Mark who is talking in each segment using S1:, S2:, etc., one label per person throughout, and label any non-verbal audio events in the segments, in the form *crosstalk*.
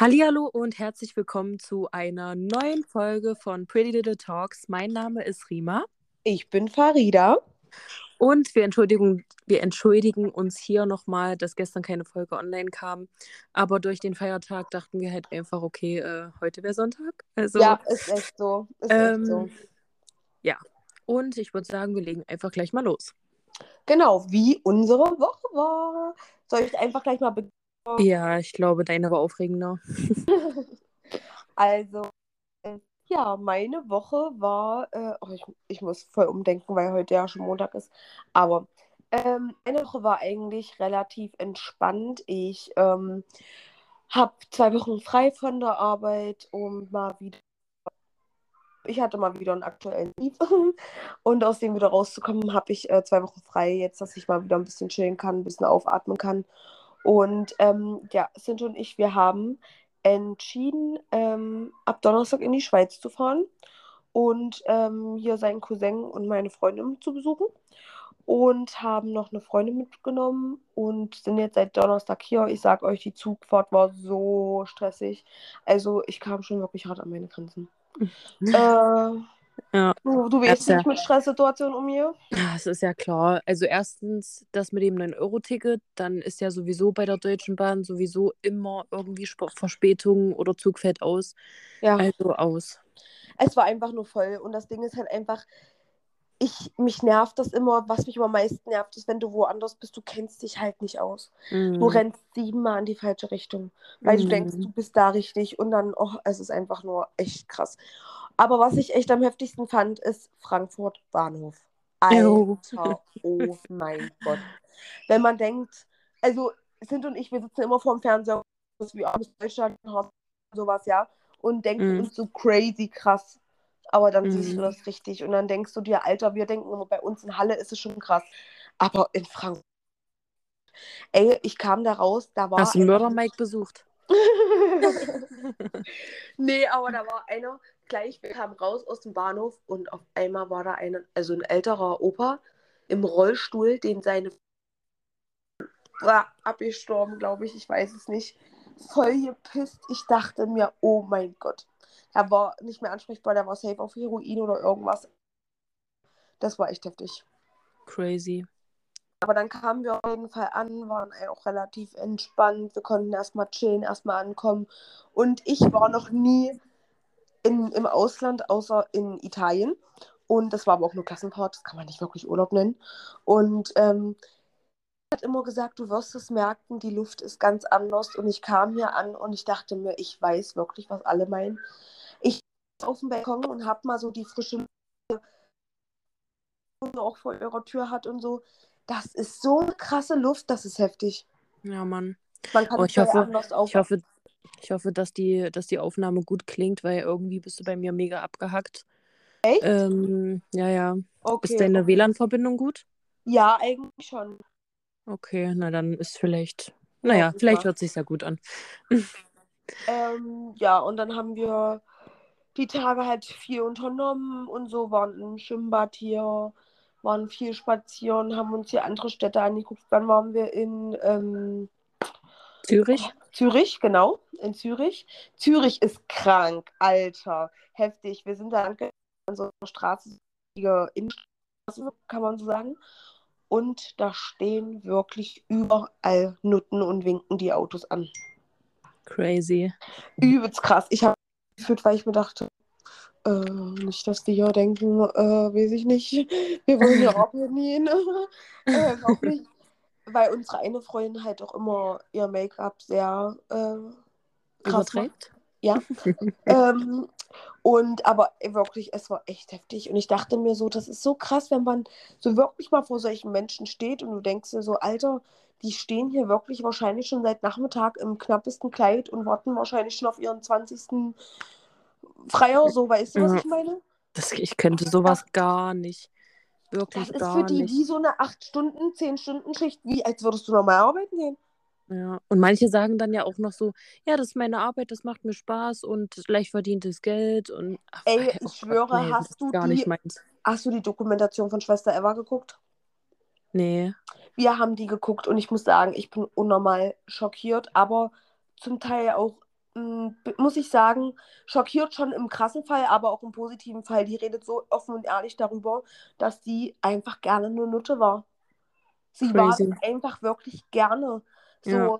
S1: Hallihallo und herzlich willkommen zu einer neuen Folge von Pretty Little Talks. Mein Name ist Rima
S2: Ich bin Farida.
S1: und wir entschuldigen, wir entschuldigen uns hier nochmal, dass gestern keine Folge online kam. Aber durch den Feiertag dachten wir halt einfach, okay, äh, heute wäre Sonntag. Also,
S2: Ja, ist echt so. Ist echt so.
S1: ähm, und ich würde sagen, wir legen einfach gleich mal los.
S2: Genau, wie unsere Woche war. Soll ich einfach gleich mal beginnen?
S1: Ja, ich glaube, deine war aufregender. *laughs*
S2: Also, äh, ja, meine Woche war, äh, oh, ich, ich muss voll umdenken, weil heute ja schon Montag ist. Aber ähm, meine Woche war eigentlich relativ entspannt. Ich ähm, habe zwei Wochen frei von der Arbeit und mal wieder. Ich hatte mal wieder einen aktuellen Brief. *laughs* Und aus dem wieder rauszukommen, habe ich äh, zwei Wochen frei, jetzt, dass ich mal wieder ein bisschen chillen kann, ein bisschen aufatmen kann. Und ähm, ja, Sint und ich, wir haben entschieden, ähm, ab Donnerstag in die Schweiz zu fahren und ähm, hier seinen Cousin und meine Freundin zu besuchen. Und haben noch eine Freundin mitgenommen und sind jetzt seit Donnerstag hier. Ich sag euch, die Zugfahrt war so stressig. Also ich kam schon wirklich hart an meine Grenzen. *laughs* äh,
S1: Ja.
S2: du, du
S1: Ja,
S2: weißt
S1: ja.
S2: nicht mit Stresssituationen um mir.
S1: Ja, Es ist ja klar. Also erstens das mit dem 9-Euro-Ticket, dann ist ja sowieso bei der Deutschen Bahn sowieso immer irgendwie Sp- Verspätung oder Zug fällt aus.
S2: Ja.
S1: Also aus.
S2: Es war einfach nur voll. Und das Ding ist halt einfach, ich, mich nervt das immer, was mich immer am meisten nervt, ist, wenn du woanders bist, du kennst dich halt nicht aus. Du
S1: Mhm.
S2: rennst siebenmal in die falsche Richtung, weil du denkst,
S1: Mhm.
S2: du bist da richtig und dann, oh, es ist einfach nur echt krass. Aber was ich echt am heftigsten fand, ist Frankfurt Bahnhof. Alter, oh mein Gott. Wenn man denkt, also Sint und ich, wir sitzen immer vorm Fernseher, wie aus Deutschland, sowas, ja, und denken
S1: Mhm.
S2: uns so crazy krass. Aber dann siehst du das richtig und dann denkst du dir, Alter, wir denken immer, bei uns in Halle ist es schon krass. Aber in Frankfurt, ey, ich kam da raus, da war
S1: Hast du Mörder Mike besucht? *laughs*
S2: nee, aber da war einer, gleich, wir kamen raus aus dem Bahnhof und auf einmal war da ein, also ein älterer Opa im Rollstuhl, den seine war abgestorben, glaube ich, ich weiß es nicht. Voll gepisst. Ich dachte mir, oh mein Gott. Er war nicht mehr ansprechbar, der war safe auf Heroin oder irgendwas. Das war echt heftig.
S1: Crazy.
S2: Aber dann kamen wir auf jeden Fall an, waren auch relativ entspannt. Wir konnten erstmal chillen, erstmal ankommen. Und ich war noch nie in, im Ausland, außer in Italien. Und das war aber auch nur Klassenfahrt, das kann man nicht wirklich Urlaub nennen. Und ähm, hat immer gesagt, du wirst es merken, die Luft ist ganz anders. Und ich kam hier an und ich dachte mir, ich weiß wirklich, was alle meinen. Ich auf dem Balkon und habe mal so die frische Luft die auch vor ihrer Tür hat und so. Das ist so eine krasse Luft, das ist heftig.
S1: Ja, Mann.
S2: Man kann
S1: Oh, ich hoffe-. Ich hoffe, ich hoffe, dass die, dass die Aufnahme gut klingt, weil irgendwie bist du bei mir mega abgehackt.
S2: Echt?
S1: Ähm, ja, ja.
S2: okay.
S1: Ist deine WLAN-Verbindung gut?
S2: Ja, eigentlich schon.
S1: Okay, na dann ist vielleicht. Naja,
S2: ich
S1: vielleicht hört sich ja gut an. *laughs*
S2: Ähm, ja, und dann haben wir die Tage halt viel unternommen und so, waren im Schwimmbad hier, waren viel spazieren, haben uns hier andere Städte angeguckt. Dann waren wir in ähm,
S1: Zürich?
S2: Zürich, genau, in Zürich. Zürich ist krank, Alter, heftig. Wir sind da an so einer Straße, hier Innenstraße, kann man so sagen. Und da stehen wirklich überall Nutten und winken die Autos an.
S1: Crazy.
S2: Übelst krass. Ich habe gefühlt, weil ich mir dachte, äh, nicht, dass die hier denken, äh, weiß ich nicht, wir wollen ja auch hin. *laughs* äh, auch nicht. Weil unsere eine Freundin halt auch immer ihr Make-up sehr äh, krass macht. Ja. *laughs* ähm, und aber wirklich, es war echt heftig. Und ich dachte mir so, das ist so krass, wenn man so wirklich mal vor solchen Menschen steht und du denkst dir so, Alter, die stehen hier wirklich wahrscheinlich schon seit Nachmittag im knappesten Kleid und warten wahrscheinlich schon auf ihren 20. Freier, so weißt du, was ich meine?
S1: Das, ich könnte sowas gar nicht. Wirklich
S2: Das ist für die
S1: nicht.
S2: wie so eine 8-Stunden, 10-Stunden-Schicht, wie als würdest du normal arbeiten gehen.
S1: Ja. Und manche sagen dann ja auch noch so, ja, das ist meine Arbeit, das macht mir Spaß und leicht verdientes Geld und ach,
S2: Ey,
S1: oh
S2: ich
S1: Gott,
S2: schwöre,
S1: nee,
S2: hast du
S1: gar
S2: die-
S1: nicht meins.
S2: Hast du die Dokumentation von Schwester Eva geguckt?
S1: Nee.
S2: Wir haben die geguckt und ich muss sagen, ich bin unnormal schockiert, aber zum Teil auch muss ich sagen, schockiert schon im krassen Fall, aber auch im positiven Fall. Die redet so offen und ehrlich darüber, dass sie einfach gerne eine Nutte war. Sie war
S1: Crazy.
S2: es einfach wirklich gerne. So.
S1: Ja.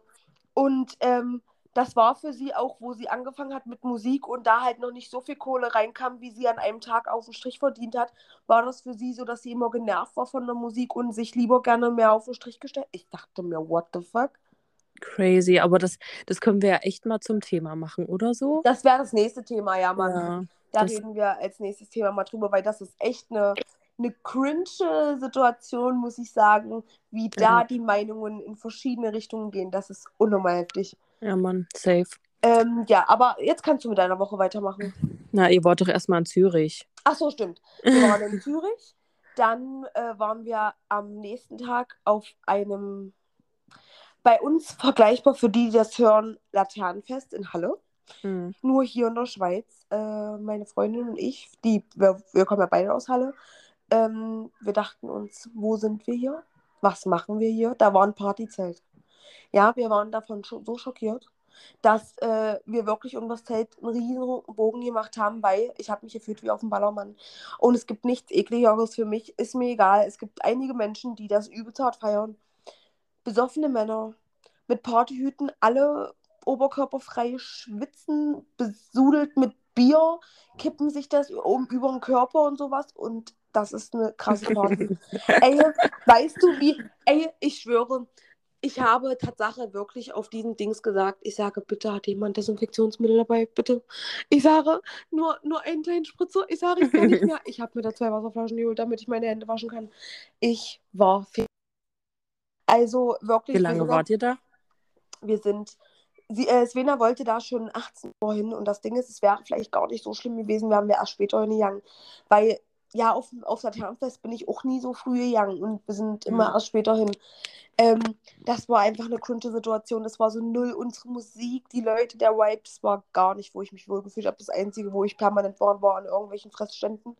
S2: Und ähm, das war für sie auch, wo sie angefangen hat mit Musik und da halt noch nicht so viel Kohle reinkam, wie sie an einem Tag auf den Strich verdient hat, war das für sie so, dass sie immer genervt war von der Musik und sich lieber gerne mehr auf den Strich gestellt. Ich dachte mir, what the fuck?
S1: Crazy, aber das, das können wir ja echt mal zum Thema machen, oder so?
S2: Das wäre das nächste Thema, ja, Mann.
S1: Ja,
S2: Da
S1: das-
S2: reden wir als nächstes Thema mal drüber, weil das ist echt eine, eine cringe Situation, muss ich sagen, wie da
S1: Ja.
S2: die Meinungen in verschiedene Richtungen gehen. Das ist unnormal heftig.
S1: ja, Mann, safe.
S2: Ähm, ja, aber jetzt kannst du mit deiner Woche weitermachen.
S1: Na, ihr wart doch erstmal in Zürich.
S2: Ach so, stimmt. Wir waren in *laughs* Zürich. Dann äh, waren wir am nächsten Tag auf einem bei uns vergleichbar für die, die das hören, Laternenfest in Halle.
S1: Hm.
S2: Nur hier in der Schweiz. Äh, meine Freundin und ich, die, wir, wir kommen ja beide aus Halle. Ähm, wir dachten uns, wo sind wir hier? Was machen wir hier? Da war ein Partyzelt. Ja, wir waren davon scho so schockiert, dass äh, wir wirklich um das Zelt einen riesen Bogen gemacht haben, weil ich habe mich gefühlt wie auf dem Ballermann. Und es gibt nichts ekligeres für mich, ist mir egal. Es gibt einige Menschen, die das übelst hart feiern. Besoffene Männer mit Partyhüten, alle oberkörperfrei schwitzen, besudelt mit Bier, kippen sich das oben über den Körper und sowas. Und das ist eine krasse Party. *laughs* ey, weißt du wie, ey, ich schwöre, ich habe Tatsache wirklich auf diesen Dings gesagt, ich sage, bitte hat jemand Desinfektionsmittel dabei, bitte. Ich sage, nur, nur einen kleinen Spritzer, ich sage, ich kann nicht *laughs* mehr. Ich habe mir da zwei Wasserflaschen geholt, damit ich meine Hände waschen kann. Ich war fe- Also wirklich,
S1: Wie lange wart ihr da?
S2: wir sind. Sie, äh, Svena wollte da schon 18 Uhr hin und das Ding ist, es wäre vielleicht gar nicht so schlimm gewesen, wären wir erst später hingegangen. Weil, ja, auf, auf Laternenfest bin ich auch nie so früh gegangen und wir sind immer
S1: Ja.
S2: erst später hin. Ähm, das war einfach eine cringe Situation. Das war so null unsere Musik, die Leute, der Vibe, das war gar nicht, wo ich mich wohlgefühlt habe. Das Einzige, wo ich permanent war, war an irgendwelchen Fressständen.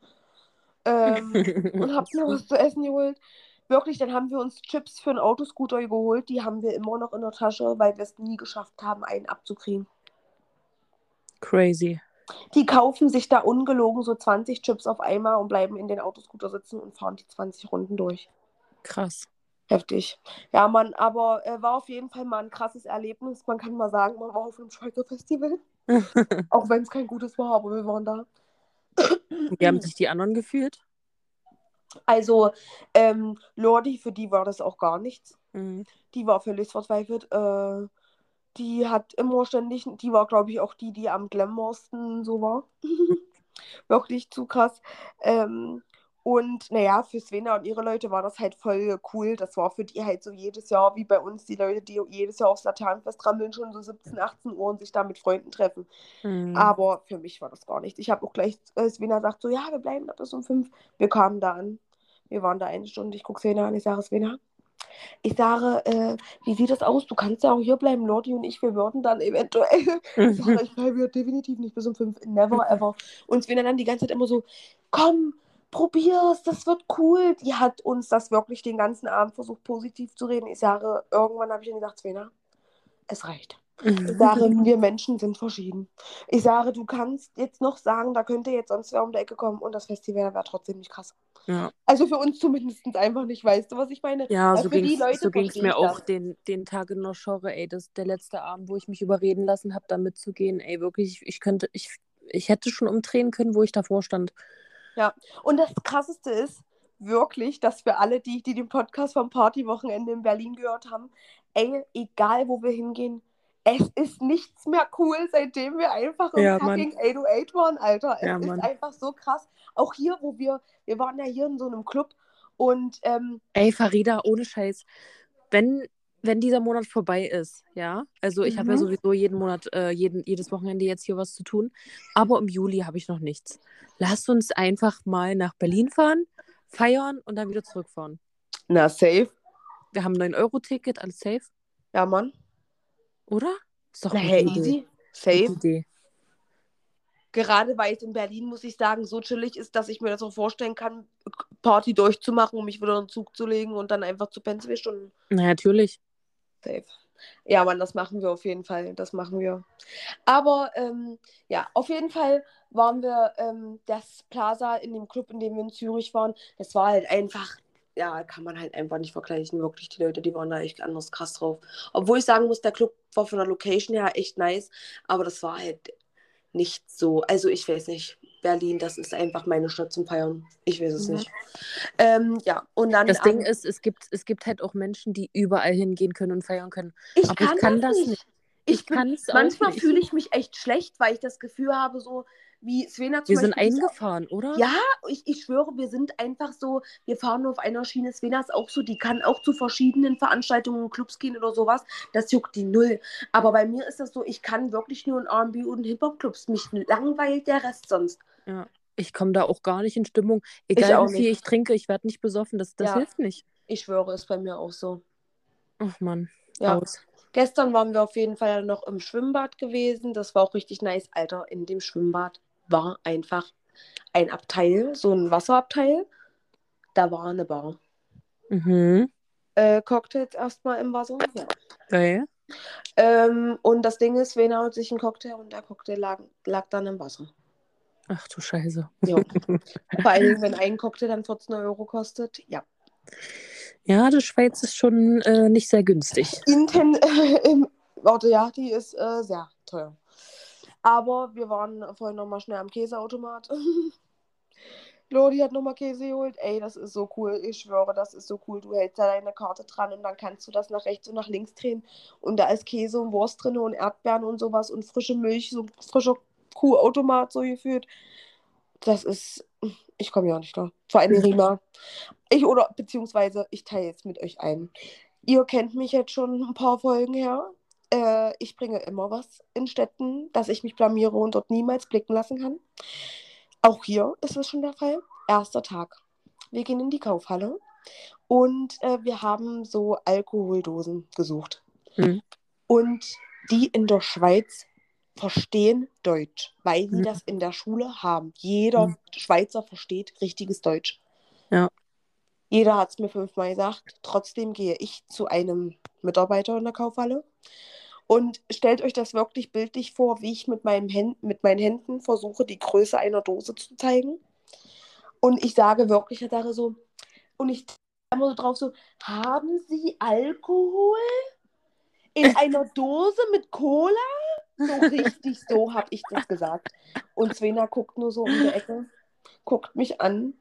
S2: Ähm, *laughs* und hab mir was zu essen geholt. Wirklich, dann haben wir uns Chips für einen Autoscooter geholt. Die haben wir immer noch in der Tasche, weil wir es nie geschafft haben, einen abzukriegen.
S1: Crazy.
S2: Die kaufen sich da ungelogen so 20 Chips auf einmal und bleiben in den Autoscooter sitzen und fahren die 20 Runden durch.
S1: Krass.
S2: Heftig. Ja, Mann, aber äh, war auf jeden Fall mal ein krasses Erlebnis. Man kann mal sagen, man war auf einem Schweizer Festival. *laughs* Auch wenn es kein gutes war, aber wir waren da.
S1: Wie haben sich die anderen gefühlt?
S2: Also, ähm, Lordi, für die war das auch gar nichts.
S1: Mhm.
S2: Die war völlig verzweifelt. Äh, die hat immer ständig, die war, glaube ich, auch die, die am glamoursten so war. *laughs* Wirklich zu krass. Ähm, und naja, für Svena und ihre Leute war das halt voll cool. Das war für die halt so jedes Jahr, wie bei uns, die Leute, die jedes Jahr aufs Laternenfest rammeln, schon so 17, 18 Uhr und sich da mit Freunden treffen.
S1: Mhm.
S2: Aber für mich war das gar nichts. Ich habe auch gleich, äh, Svena sagt so, ja, wir bleiben da bis um fünf. Wir kamen da an. Wir waren da eine Stunde. Ich gucke Svena an. Ich sage, Svena, ich sage, äh, wie sieht das aus? Du kannst ja auch hier bleiben, Lordi und ich, wir würden dann eventuell. *laughs* Ich sage, ich bleibe hier definitiv nicht bis um fünf. Never ever. Und Svena dann die ganze Zeit immer so, komm, probier's, das wird cool. Die hat uns das wirklich den ganzen Abend versucht, positiv zu reden. Ich sage, irgendwann habe ich dann gesagt, Svena, es reicht. Ich sage, wir Menschen sind verschieden. Ich sage, du kannst jetzt noch sagen, da könnte jetzt sonst wer um die Ecke kommen und das Festival wäre trotzdem nicht krass.
S1: ja,
S2: Also für uns zumindest einfach nicht, weißt du, was ich meine?
S1: ja
S2: Weil
S1: so
S2: für die
S1: ging
S2: Leute
S1: es so mir
S2: ich
S1: auch den, den Tag in Genre, ey. Das ist der letzte Abend, wo ich mich überreden lassen habe, da mitzugehen. Ey, wirklich, ich könnte, ich, ich hätte schon umdrehen können, wo ich davor stand.
S2: Und das Krasseste ist wirklich, dass für alle, die, die den Podcast vom Partywochenende in Berlin gehört haben, ey, egal wo wir hingehen, es ist nichts mehr cool, seitdem wir einfach im
S1: Ja,
S2: fucking 808 waren, Alter. Es
S1: Ja,
S2: ist
S1: Mann.
S2: einfach so krass. Auch hier, wo wir, wir waren ja hier in so einem Club und ähm,
S1: Ey, Farida, ohne Scheiß. Wenn, wenn dieser Monat vorbei ist, ja, also ich habe ja
S2: Mhm.
S1: sowieso jeden Monat, äh, jeden, jedes Wochenende jetzt hier was zu tun, aber im Juli habe ich noch nichts. Lass uns einfach mal nach Berlin fahren, feiern und dann wieder zurückfahren.
S2: na, safe.
S1: Wir haben ein 9-Euro-Ticket, alles safe,
S2: Ja, Mann.
S1: oder? Ist doch
S2: Na, hey, easy. Safe.
S1: Idee.
S2: Gerade weil es in Berlin, muss ich sagen, so chillig ist, dass ich mir das auch vorstellen kann, Party durchzumachen und mich wieder in den Zug zu legen und dann einfach zu pennen zwei Stunden.
S1: Na, natürlich.
S2: Safe. Ja, Mann, das machen wir auf jeden Fall. Das machen wir. Aber ähm, ja, auf jeden Fall waren wir ähm, das Plaza in dem Club, in dem wir in Zürich waren. Das war halt einfach, ja, kann man halt einfach nicht vergleichen. Wirklich, die Leute, die waren da echt anders krass drauf. Obwohl ich sagen muss, der Club war von der Location her echt nice, aber das war halt nicht so. Also ich weiß nicht. Berlin, das ist einfach meine Stadt zum Feiern. Ich weiß es
S1: Ja.
S2: nicht. Ähm, ja, und dann.
S1: Das Ding ist, es gibt, es gibt halt auch Menschen, die überall hingehen können und feiern können.
S2: ich
S1: aber ich kann das nicht. Ich
S2: bin-
S1: kann es
S2: Manchmal
S1: nicht.
S2: fühle ich mich echt schlecht, weil ich das Gefühl habe, so wie Svena zum
S1: Wir sind
S2: Beispiel. diese-
S1: eingefahren, oder?
S2: Ja, ich, ich schwöre, wir sind einfach so, wir fahren nur auf einer Schiene. Svena ist auch so, die kann auch zu verschiedenen Veranstaltungen Clubs gehen oder sowas. Das juckt die null. Aber bei mir ist das so, ich kann wirklich nur in RB und Hip-Hop-Clubs. Mich langweilt der Rest sonst.
S1: Ich komme da auch gar nicht in Stimmung. Egal
S2: auch
S1: wie viel
S2: nicht.
S1: ich trinke, ich werde nicht besoffen. Das, das
S2: Ja.
S1: hilft nicht.
S2: Ich schwöre, ist bei mir auch so.
S1: Ach Mann.
S2: Ja.
S1: Aus.
S2: Gestern waren wir auf jeden Fall noch im Schwimmbad gewesen. Das war auch richtig nice. Alter, in dem Schwimmbad war einfach ein Abteil, so ein Wasserabteil. Da war eine Bar.
S1: Mhm.
S2: Äh, Cocktails erstmal im Wasser. Ja.
S1: Geil.
S2: Ähm, und das Ding ist, Vena holt sich einen Cocktail und der Cocktail lag, lag dann im Wasser.
S1: Ach du Scheiße.
S2: Ja. *laughs* Vor Dingen, wenn ein Cocktail dann 14 Euro kostet. Ja.
S1: Ja, die Schweiz ist schon äh, nicht sehr günstig.
S2: Inten *laughs* im, warte, ja, die ist äh, sehr teuer. Aber wir waren vorhin nochmal schnell am Käseautomat. *laughs* Lodi hat nochmal Käse geholt. Ey, das ist so cool. Ich schwöre, das ist so cool. Du hältst da deine Karte dran und dann kannst du das nach rechts und nach links drehen. Und da ist Käse und Wurst drin und Erdbeeren und sowas und frische Milch, so frischer Kuhautomat so gefühlt. Das ist. Ich komme ja nicht da. Vor allem Rima. *laughs* Ich oder beziehungsweise ich teile jetzt mit euch ein. Ihr kennt mich jetzt schon ein paar Folgen her. Äh, ich bringe immer was in Städten, dass ich mich blamiere und dort niemals blicken lassen kann. Auch hier ist es schon der Fall. Erster Tag. Wir gehen in die Kaufhalle und äh, wir haben so Alkoholdosen gesucht.
S1: Mhm.
S2: Und die in der Schweiz verstehen Deutsch, weil sie
S1: Mhm.
S2: das in der Schule haben. Jeder
S1: Mhm.
S2: Schweizer versteht richtiges Deutsch.
S1: Ja.
S2: Jeder hat es mir fünfmal gesagt. Trotzdem gehe ich zu einem Mitarbeiter in der Kaufhalle. Und stellt euch das wirklich bildlich vor, wie ich mit, meinem Händen, mit meinen Händen versuche, die Größe einer Dose zu zeigen. Und ich sage wirklich, ich sage so, und ich immer so drauf so, haben Sie Alkohol in *laughs* einer Dose mit Cola? So richtig so habe ich das gesagt. Und Svena guckt nur so um die Ecke, guckt mich an.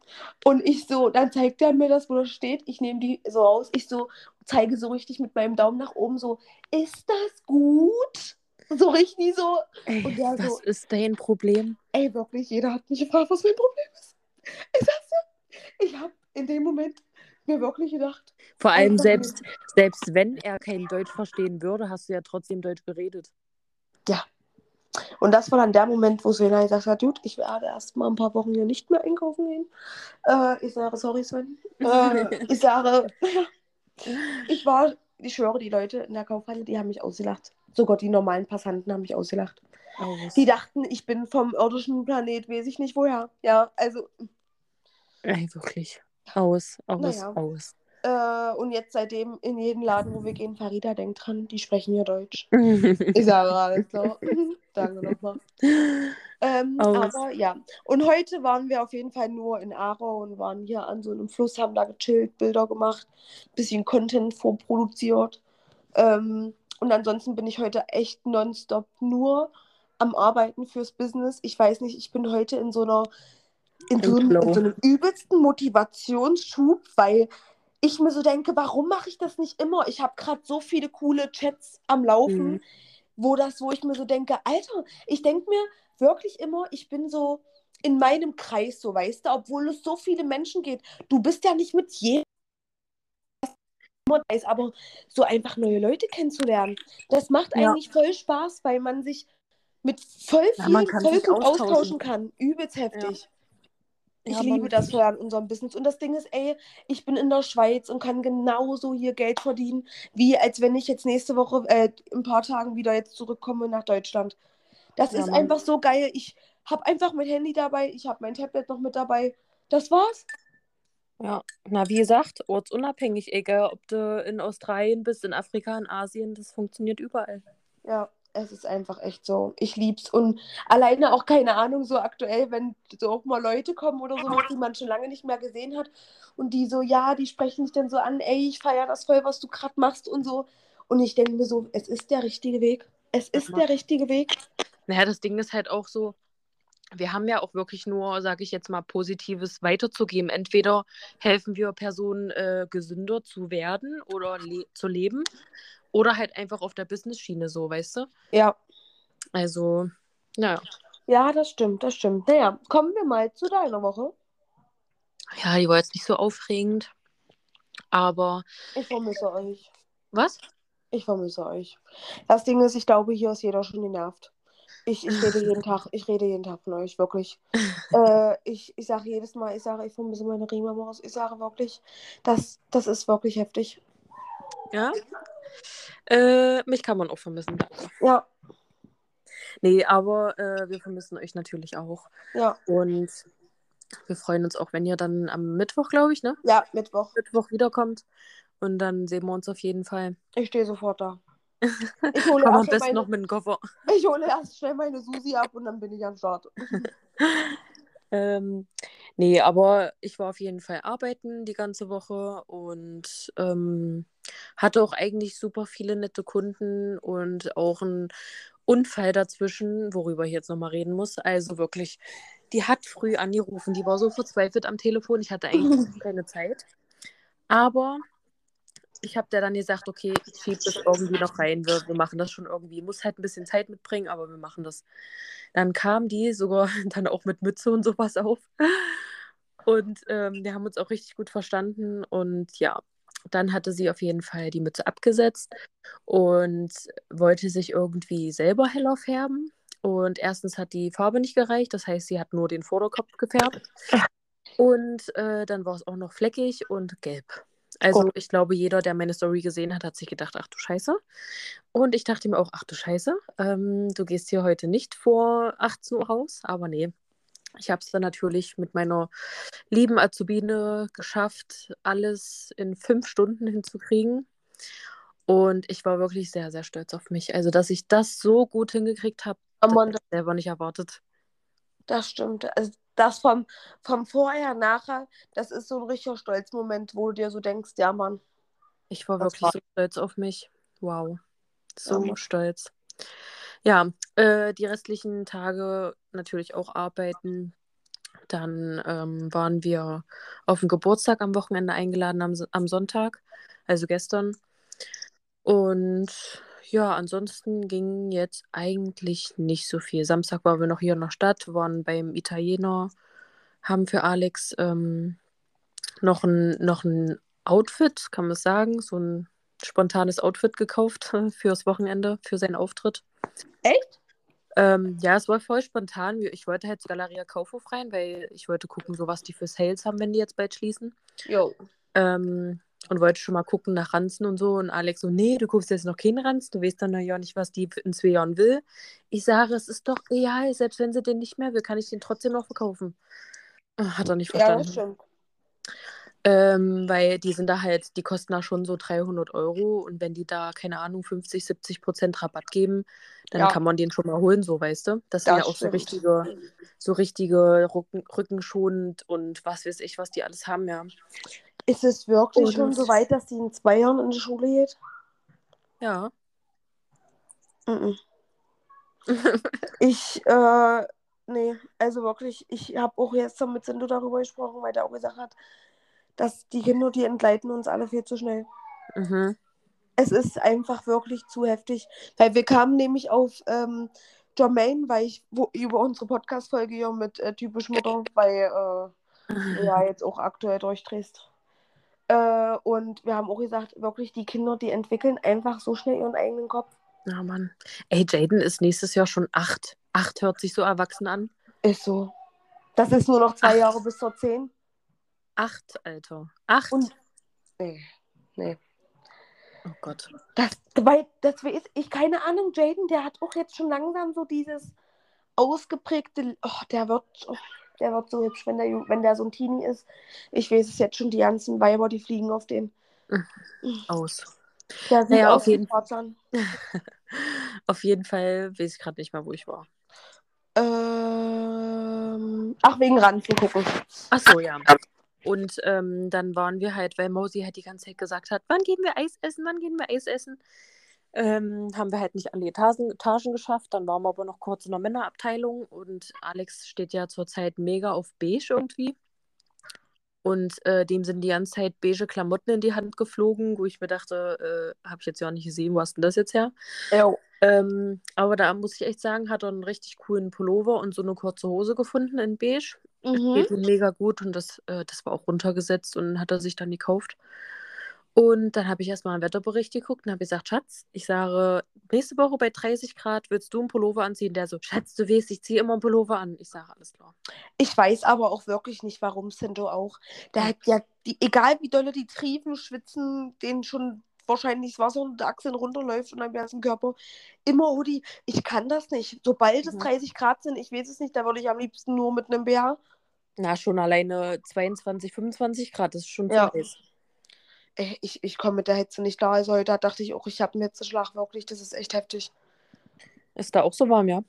S2: Und ich so, dann zeigt er mir das, wo das steht. Ich nehme die so raus. Ich so zeige so richtig mit meinem Daumen nach oben so, ist das gut? So richtig so.
S1: Ey,
S2: Und der
S1: was
S2: so-
S1: ist dein Problem?
S2: Ey, wirklich, jeder hat mich gefragt, was mein Problem ist. Ich sag's dir, ich habe in dem Moment mir wirklich gedacht,
S1: Vor allem selbst, selbst wenn er kein Deutsch verstehen würde, hast du ja trotzdem Deutsch geredet.
S2: Und das war dann der Moment, wo Svena gesagt hat, gut, ich werde erst mal ein paar Wochen hier nicht mehr einkaufen gehen. Äh, ich sage, sorry Sven. Äh, ich sage, *laughs* ich war, ich schwöre, die Leute in der Kaufhalle, die haben mich ausgelacht. Sogar die normalen Passanten haben mich ausgelacht.
S1: Aus.
S2: Die dachten, ich bin vom irdischen Planet, weiß ich nicht woher. Ja, also,
S1: Ey, wirklich. Aus, aus,
S2: Naja.
S1: aus.
S2: Äh, und jetzt seitdem in jeden Laden, wo wir gehen, Farida denkt dran, die sprechen hier Deutsch. *laughs* Ich sage alles klar. *laughs* Danke nochmal. Ähm, aber ja. Und heute waren wir auf jeden Fall nur in Aarau und waren hier an so einem Fluss, haben da gechillt, Bilder gemacht, bisschen Content vorproduziert. Ähm, und ansonsten bin ich heute echt nonstop nur am Arbeiten fürs Business. Ich weiß nicht, ich bin heute in so einer in so, einem, in so einem übelsten Motivationsschub, weil ich mir so denke, warum mache ich das nicht immer? Ich habe gerade so viele coole Chats am Laufen
S1: Mhm.
S2: wo das, wo ich mir so denke, Alter, ich denke mir wirklich immer, ich bin so in meinem Kreis, so weißt du, obwohl es so viele Menschen geht. Du bist ja nicht mit jedem, aber so einfach neue Leute kennenzulernen, das macht
S1: Ja.
S2: eigentlich voll Spaß, weil man sich mit voll
S1: Ja,
S2: vielen
S1: sich
S2: gut
S1: austauschen.
S2: austauschen kann. Übelst heftig. Ich
S1: Ja,
S2: liebe das voll an unserem Business. Und das Ding ist, ey, ich bin in der Schweiz und kann genauso hier Geld verdienen, wie als wenn ich jetzt nächste Woche, äh, in ein paar Tagen wieder jetzt zurückkomme nach Deutschland. Das
S1: Ja,
S2: ist
S1: Mann.
S2: einfach so geil. Ich habe einfach mein Handy dabei, ich habe mein Tablet noch mit dabei. Das war's.
S1: Ja, na, wie gesagt, ortsunabhängig, egal ob du in Australien bist, in Afrika, in Asien, das funktioniert überall.
S2: Ja, es ist einfach echt so. Ich lieb's. Und alleine auch, keine Ahnung, so aktuell, wenn so auch mal Leute kommen oder sowas, die man schon lange nicht mehr gesehen hat und die so, ja, die sprechen mich dann so an, ey, ich feiere das voll, was du gerade machst und so. Und ich denke mir so, es ist der richtige Weg. Es ist der richtige Weg.
S1: Naja, das Ding ist halt auch so, wir haben ja auch wirklich nur, sage ich jetzt mal, Positives weiterzugeben. Entweder helfen wir Personen, äh, gesünder zu werden oder le zu leben oder halt einfach auf der Business-Schiene so, weißt du?
S2: Ja.
S1: Also, naja.
S2: Ja, das stimmt, das stimmt. Naja, kommen wir mal zu deiner Woche.
S1: Ja, die war jetzt nicht so aufregend, aber...
S2: Ich vermisse euch.
S1: Was?
S2: Ich vermisse euch. Das Ding ist, ich glaube, hier ist jeder schon genervt. Ich, ich rede jeden Tag, ich rede jeden Tag von euch, wirklich. *laughs* äh, ich ich sage jedes Mal, ich sage, ich vermisse meine Riemermaus. Ich sage wirklich, das, das ist wirklich heftig.
S1: Ja? Äh, mich kann man auch vermissen, danke.
S2: Ja.
S1: Nee, aber äh, wir vermissen euch natürlich auch.
S2: Ja.
S1: Und wir freuen uns auch, wenn ihr dann am Mittwoch, glaube ich, ne?
S2: Ja, Mittwoch.
S1: Mittwoch wiederkommt. Und dann sehen wir uns auf jeden Fall.
S2: Ich stehe sofort da. *laughs*
S1: Ich hole am besten meine... noch mit dem Koffer.
S2: Ich hole erst schnell meine Susi ab und dann bin ich am Start. *laughs*
S1: ähm, nee, aber ich war auf jeden Fall arbeiten die ganze Woche und ähm, hatte auch eigentlich super viele nette Kunden und auch einen Unfall dazwischen, worüber ich jetzt nochmal reden muss. Also wirklich, die hat früh angerufen, die war so verzweifelt am Telefon, ich hatte eigentlich *laughs* keine Zeit. Aber ich habe der dann gesagt, okay, ich schiebe das irgendwie noch rein, wir, wir machen das schon irgendwie. Muss halt ein bisschen Zeit mitbringen, aber wir machen das. Dann kam die sogar *laughs* dann auch mit Mütze und sowas auf. Und ähm, wir haben uns auch richtig gut verstanden. Und ja, dann hatte sie auf jeden Fall die Mütze abgesetzt und wollte sich irgendwie selber heller färben. Und erstens hat die Farbe nicht gereicht, das heißt, sie hat nur den Vorderkopf gefärbt. Und äh, dann war es auch noch fleckig und gelb. Also oh. ich glaube, jeder, der meine Story gesehen hat, hat sich gedacht, ach du Scheiße. Und ich dachte mir auch, ach du Scheiße, ähm, du gehst hier heute nicht vor 18 Uhr raus. Aber nee, ich habe es dann natürlich mit meiner lieben Azubine geschafft, alles in fünf Stunden hinzukriegen. Und ich war wirklich sehr, sehr stolz auf mich. Also, dass ich das so gut hingekriegt habe, habe ich selber nicht erwartet.
S2: Das stimmt. Also das vom, vom Vorher, Nachher, das ist so ein richtiger Stolzmoment, wo du dir so denkst, ja Mann.
S1: Ich war wirklich war... so stolz auf mich. Wow. So ja. stolz. Ja, äh, die restlichen Tage natürlich auch arbeiten. Dann ähm, waren wir auf den Geburtstag am Wochenende eingeladen am, am Sonntag, also gestern. Und ja, ansonsten ging jetzt eigentlich nicht so viel. Samstag waren wir noch hier in der Stadt, waren beim Italiener, haben für Alex ähm, noch, ein, noch ein Outfit, kann man sagen, so ein spontanes Outfit gekauft *laughs* fürs Wochenende, für seinen Auftritt.
S2: Echt?
S1: Ähm, ja, es war voll spontan. Ich wollte halt Galeria Kaufhof rein, weil ich wollte gucken, so was die für Sales haben, wenn die jetzt bald schließen.
S2: Jo.
S1: Ähm, und wollte schon mal gucken nach Ranzen und so. Und Alex so, nee, du guckst jetzt noch keinen Ranzen, du weißt dann ja nicht, was die in zwei Jahren will. Ich sage, es ist doch real, selbst wenn sie den nicht mehr will, kann ich den trotzdem noch verkaufen. Hat er nicht verstanden. Ja, das stimmt. Ähm, weil die sind da halt, die kosten da schon so 300 Euro und wenn die da, keine Ahnung, 50, 70 Prozent Rabatt geben, dann ja. kann man den schon mal holen, so weißt du. Das, das sind ja auch stimmt. so richtige, so richtige Rücken, Rückenschonend und was weiß ich, was die alles haben, ja.
S2: Ist es wirklich Und schon so weit, dass sie in zwei Jahren in die Schule geht?
S1: Ja.
S2: Mm -mm. *laughs* ich, äh, nee, also wirklich, ich habe auch jetzt mit Sindo darüber gesprochen, weil der auch gesagt hat, dass die Kinder, die entgleiten uns alle viel zu schnell.
S1: Mhm.
S2: Es ist einfach wirklich zu heftig, weil wir kamen nämlich auf ähm, Jermaine, weil ich wo, über unsere Podcast-Folge hier mit äh, typisch Mutter, weil äh, ja jetzt auch aktuell durchdrehst. Äh, und wir haben auch gesagt, wirklich, die Kinder, die entwickeln einfach so schnell ihren eigenen Kopf.
S1: Ja, Mann. Ey, Jaden ist nächstes Jahr schon acht. Acht hört sich so erwachsen an.
S2: Ist so. Das ist nur noch zwei acht. Jahre bis zur zehn.
S1: Acht, Alter. Acht? Und,
S2: nee, nee.
S1: Oh Gott.
S2: Das, weil, das ist, ich keine Ahnung, Jaden, der hat auch jetzt schon langsam so dieses ausgeprägte, oh, der wird, oh, Der wird so hübsch, wenn der, wenn der so ein Teenie ist. Ich weiß es jetzt schon, die ganzen Weiber, die fliegen auf dem. *laughs*
S1: Aus.
S2: Der sieht
S1: Naja, auf jeden-
S2: Tarzan. *laughs*
S1: Auf jeden Fall weiß ich gerade nicht mehr, wo ich war.
S2: Ähm, ach, wegen Ranzen gucken.
S1: Ach so, ja. Und ähm, dann waren wir halt, weil Mausi halt die ganze Zeit gesagt hat, wann gehen wir Eis essen, wann gehen wir Eis essen? Ähm, haben wir halt nicht alle Etagen, Etagen geschafft. Dann waren wir aber noch kurz in der Männerabteilung und Alex steht ja zurzeit mega auf beige irgendwie. Und äh, dem sind die ganze Zeit beige Klamotten in die Hand geflogen, wo ich mir dachte, äh, habe ich jetzt ja nicht gesehen, wo hast denn das jetzt her? Ähm, aber da muss ich echt sagen, hat er einen richtig coolen Pullover und so eine kurze Hose gefunden in beige.
S2: Mhm.
S1: Geht ihm mega gut und das, äh, das war auch runtergesetzt und hat er sich dann gekauft. Und dann habe ich erstmal einen Wetterbericht geguckt und habe gesagt, Schatz, ich sage, nächste Woche bei 30 Grad willst du einen Pullover anziehen? Der so, Schatz, du weißt, ich ziehe immer einen Pullover an. Ich sage, alles klar.
S2: Ich weiß aber auch wirklich nicht, warum Sinto auch. Der hat ja, die, egal wie dolle die Triefen schwitzen, den schon wahrscheinlich das Wasser unter der Achseln runterläuft und am ganzen Körper. Immer Hoodie. Ich kann das nicht. Sobald es
S1: Mhm.
S2: 30 Grad sind, ich weiß es nicht, da würde ich am liebsten nur mit einem BH.
S1: Na, schon alleine 22, 25 Grad, das ist schon
S2: Ja.
S1: heiß.
S2: Ey, ich, ich komme mit der Hitze nicht klar. Also heute dachte ich auch, ich habe einen Hitzeschlag wirklich. Das ist echt heftig.
S1: Ist da auch so warm, ja?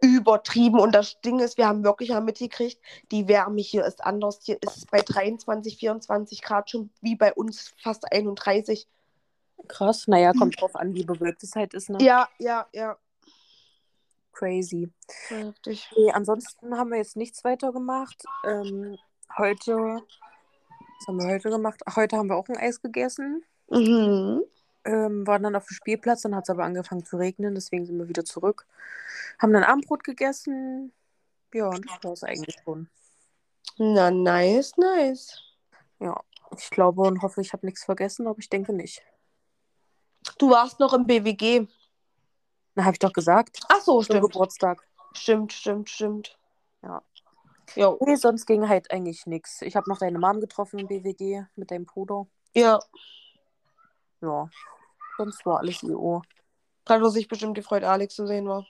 S2: Übertrieben. Und das Ding ist, wir haben wirklich mal mitgekriegt, die Wärme hier ist anders. Hier ist es bei 23, 24 Grad schon wie bei uns fast 31.
S1: Krass. Naja, kommt *laughs* drauf an, wie bewölkt es halt ist, ne?
S2: Ja, ja, ja.
S1: Crazy.
S2: Heftig.
S1: Nee, ansonsten haben wir jetzt nichts weiter gemacht. Ähm, heute, was haben wir heute gemacht? Ach, heute haben wir auch ein Eis gegessen.
S2: Mhm.
S1: Ähm, waren dann auf dem Spielplatz, dann hat es aber angefangen zu regnen, deswegen sind wir wieder zurück. Haben dann Abendbrot gegessen. Ja, und das war es eigentlich schon.
S2: Na, nice, nice.
S1: Ja, ich glaube und hoffe, ich habe nichts vergessen, aber ich denke nicht.
S2: Du warst noch im BWG.
S1: Na, habe ich doch gesagt.
S2: Ach so,
S1: Zum
S2: stimmt.
S1: Geburtstag.
S2: Stimmt, stimmt, stimmt.
S1: Ja.
S2: Jo.
S1: Nee, sonst ging halt eigentlich nichts. Ich habe noch deine Mom getroffen im BWG mit deinem Bruder.
S2: Ja.
S1: Ja, sonst war alles IO.
S2: Hat er sich bestimmt gefreut, Alex zu sehen war.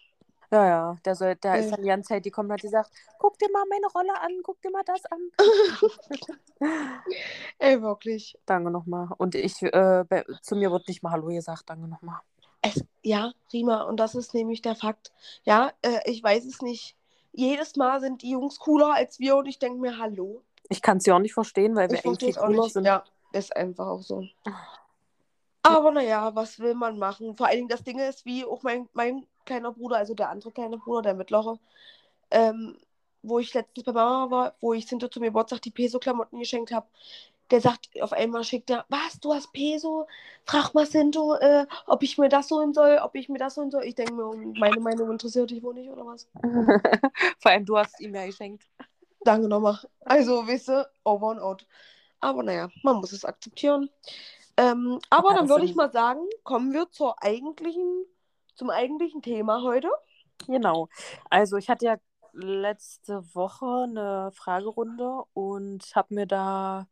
S1: Ja, ja, der, soll, der
S2: Ja.
S1: ist dann die ganze Zeit, die kommt hat gesagt, guck dir mal meine Rolle an, guck dir mal das an. *laughs*
S2: Ey, wirklich.
S1: danke nochmal. Und ich, äh, bei, zu mir wird nicht mal Hallo gesagt, danke nochmal.
S2: Es, ja, Rima, und das ist nämlich der Fakt. Ja, äh, ich weiß es nicht. Jedes Mal sind die Jungs cooler als wir und ich denke mir, hallo.
S1: Ich kann es ja auch nicht verstehen, weil wir
S2: Ich
S1: eigentlich cooler
S2: nicht.
S1: sind.
S2: Ja, ist einfach auch so. Aber naja, was will man machen? Vor allen Dingen das Ding ist, wie auch mein, mein kleiner Bruder, also der andere kleine Bruder, der mittlere, ähm, wo ich letztens bei Mama war, wo ich Sinto zum Geburtstag die Peso-Klamotten geschenkt habe, der sagt, auf einmal schickt er, was, du hast Peso? Frag mal Sinto, äh, ob ich mir das holen soll, ob ich mir das holen soll. Ich denke mir, meine Meinung interessiert dich wohl nicht, oder was? *laughs*
S1: Vor allem, du hast ihm ja geschenkt.
S2: Danke nochmal. Also, weißt du, over and out. Aber naja, man muss es akzeptieren. Ähm, aber
S1: Ja,
S2: dann würde ich mal sagen, kommen wir zur eigentlichen, zum eigentlichen Thema heute.
S1: Genau. Also ich hatte ja letzte Woche eine Fragerunde und habe mir da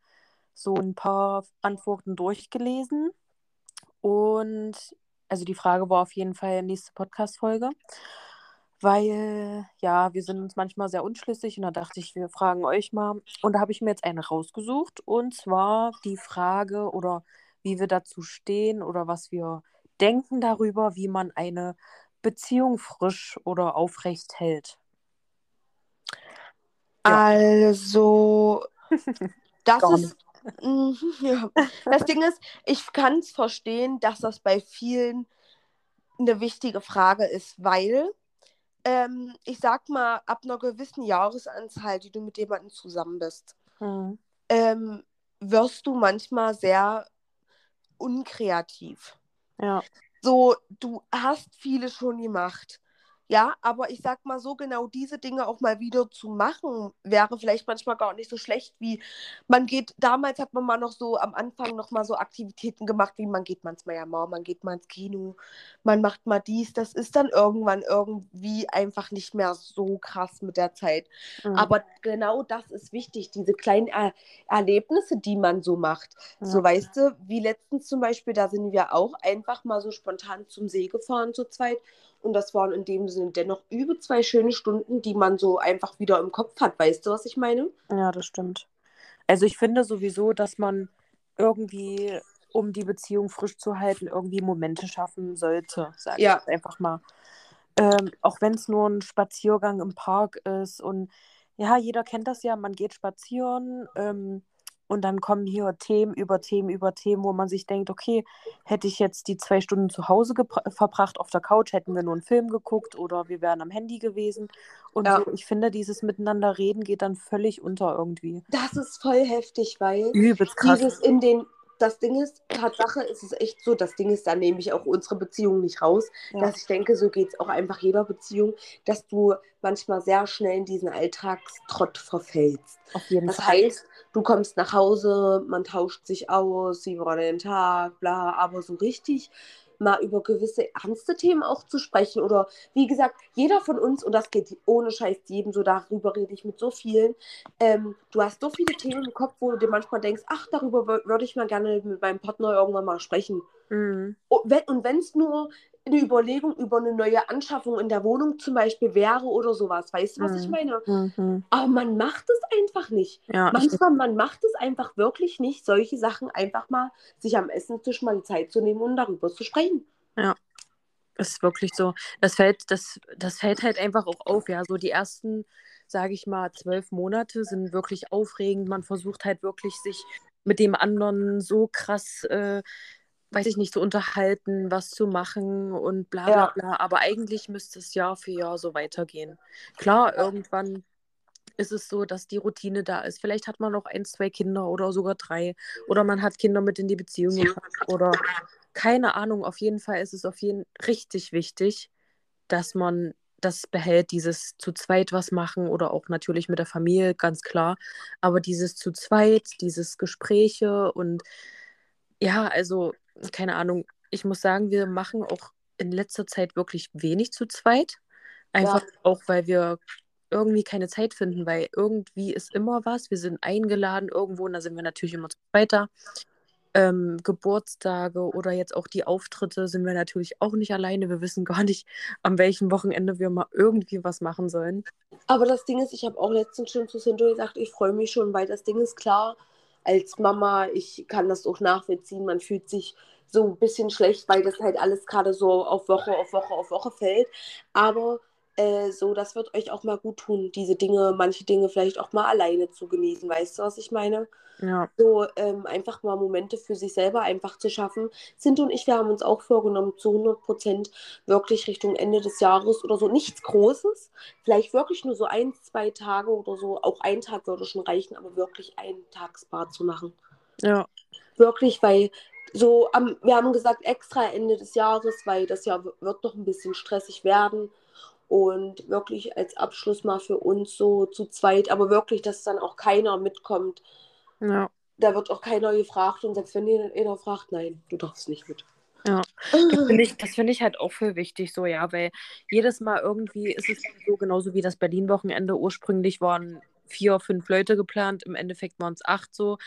S1: so ein paar Antworten durchgelesen. Und also die Frage war auf jeden Fall nächste Podcast-Folge. Weil, ja, wir sind uns manchmal sehr unschlüssig und da dachte ich, wir fragen euch mal. Und da habe ich mir jetzt eine rausgesucht. Und zwar die Frage oder wie wir dazu stehen oder was wir denken darüber, wie man eine Beziehung frisch oder aufrecht hält. Ja.
S2: Also, *laughs* das ist. Mhm, *laughs* ja. Das Ding ist, ich kann es verstehen, dass das bei vielen eine wichtige Frage ist, weil ähm, ich sag mal, ab einer gewissen Jahresanzahl, die du mit jemandem zusammen bist,
S1: Hm.
S2: ähm, wirst du manchmal sehr unkreativ.
S1: Ja.
S2: So, du hast viele schon gemacht. Ja, aber ich sag mal so, genau diese Dinge auch mal wieder zu machen, wäre vielleicht manchmal gar nicht so schlecht, wie man geht, damals hat man mal noch so am Anfang noch mal so Aktivitäten gemacht, wie man geht manchmal ja mal, man geht mal ins Kino, man macht mal dies, das ist dann irgendwann irgendwie einfach nicht mehr so krass mit der Zeit.
S1: Mhm.
S2: Aber genau das ist wichtig, diese kleinen er Erlebnisse, die man so macht. So,
S1: Ja.
S2: weißt du, wie letztens zum Beispiel, da sind wir auch einfach mal so spontan zum See gefahren zu zweit und das waren in dem Sinne dennoch über zwei schöne Stunden, die man so einfach wieder im Kopf hat. Weißt du, was ich meine?
S1: Ja, das stimmt. Also ich finde sowieso, dass man irgendwie, um die Beziehung frisch zu halten, irgendwie Momente schaffen sollte, sage
S2: Ja.
S1: ich einfach mal. Ähm, auch wenn es nur ein Spaziergang im Park ist und ja, jeder kennt das ja, man geht spazieren ähm, und dann kommen hier Themen über Themen über Themen, wo man sich denkt, okay, hätte ich jetzt die zwei Stunden zu Hause verbracht auf der Couch, hätten wir nur einen Film geguckt oder wir wären am Handy gewesen und
S2: Ja.
S1: so. Ich finde, dieses Miteinander reden geht dann völlig unter irgendwie.
S2: Das ist voll heftig, weil
S1: Übelst krass.
S2: dieses in den, das Ding ist, Tatsache ist es echt so, das Ding ist, da nehme ich auch unsere Beziehung nicht raus,
S1: Ja.
S2: dass ich denke, so geht es auch einfach jeder Beziehung, dass du manchmal sehr schnell in diesen Alltagstrott verfällst.
S1: Auf jeden
S2: Das
S1: Fall.
S2: heißt, du kommst nach Hause, man tauscht sich aus, wie war der Tag, bla, aber so richtig mal über gewisse ernste Themen auch zu sprechen oder wie gesagt, jeder von uns, und das geht ohne Scheiß jedem so, darüber rede ich mit so vielen, ähm, du hast so viele Themen im Kopf, wo du dir manchmal denkst, ach, darüber wür- würde ich mal gerne mit meinem Partner irgendwann mal sprechen.
S1: Mhm.
S2: Und wenn und wenn es nur eine Überlegung über eine neue Anschaffung in der Wohnung zum Beispiel wäre oder sowas, weißt du, was ich
S1: Mhm.
S2: meine?
S1: Mhm.
S2: Aber man macht es einfach nicht.
S1: Ja, ich,
S2: Manchmal, man macht es einfach wirklich nicht, solche Sachen einfach mal sich am Essenstisch mal Zeit zu nehmen und darüber zu sprechen.
S1: ist wirklich so. Das fällt, das, das fällt halt einfach auch auf, ja. So die ersten, sage ich mal, zwölf Monate sind wirklich aufregend. Man versucht halt wirklich, sich mit dem anderen so krass, äh, weiß ich nicht, zu unterhalten, was zu machen und bla bla
S2: Ja.
S1: bla. Aber eigentlich müsste es Jahr für Jahr so weitergehen. Klar, irgendwann ist es so, dass die Routine da ist. Vielleicht hat man noch ein, zwei Kinder oder sogar drei. Oder man hat Kinder mit in die Beziehung gebracht. Oder keine Ahnung. Auf jeden Fall ist es auf jeden richtig wichtig, dass man das behält, dieses zu zweit was machen oder auch natürlich mit der Familie, ganz klar. Aber dieses zu zweit, dieses Gespräche und ja, also keine Ahnung. Ich muss sagen, wir machen auch in letzter Zeit wirklich wenig zu zweit. Einfach
S2: Ja.
S1: auch, weil wir irgendwie keine Zeit finden, weil irgendwie ist immer was. Wir sind eingeladen irgendwo und da sind wir natürlich immer zu weiter. Ähm, Geburtstage oder jetzt auch die Auftritte sind wir natürlich auch nicht alleine. Wir wissen *laughs* gar nicht, an welchem Wochenende wir mal irgendwie was machen sollen.
S2: Aber das Ding ist, ich habe auch letztens schon zu Sinto gesagt, ich freue mich schon, weil das Ding ist klar, als Mama, ich kann das auch nachvollziehen, man fühlt sich so ein bisschen schlecht, weil das halt alles gerade so auf Woche, auf Woche, auf Woche fällt. Aber äh, so, das wird euch auch mal gut tun, diese Dinge, manche Dinge vielleicht auch mal alleine zu genießen. Weißt du, was ich meine?
S1: Ja,
S2: so ähm, einfach mal Momente für sich selber einfach zu schaffen. Sind und ich, wir haben uns auch vorgenommen, zu 100 Prozent wirklich Richtung Ende des Jahres oder so, nichts Großes, vielleicht wirklich nur so ein, zwei Tage oder so, auch ein Tag würde schon reichen, aber wirklich ein Tagsbad zu machen.
S1: ja,
S2: Wirklich, weil so, am, wir haben gesagt, extra Ende des Jahres, weil das Jahr wird noch ein bisschen stressig werden. Und wirklich als Abschluss mal für uns so zu zweit, aber wirklich, dass dann auch keiner mitkommt,
S1: ja.
S2: da wird auch keiner gefragt und selbst wenn einer fragt, nein, du darfst nicht mit.
S1: Ja. Das finde ich, das finde ich halt auch für wichtig, so ja, weil jedes Mal irgendwie ist es so genauso wie das Berlin-Wochenende. Ursprünglich waren vier, fünf Leute geplant, im Endeffekt waren es acht so.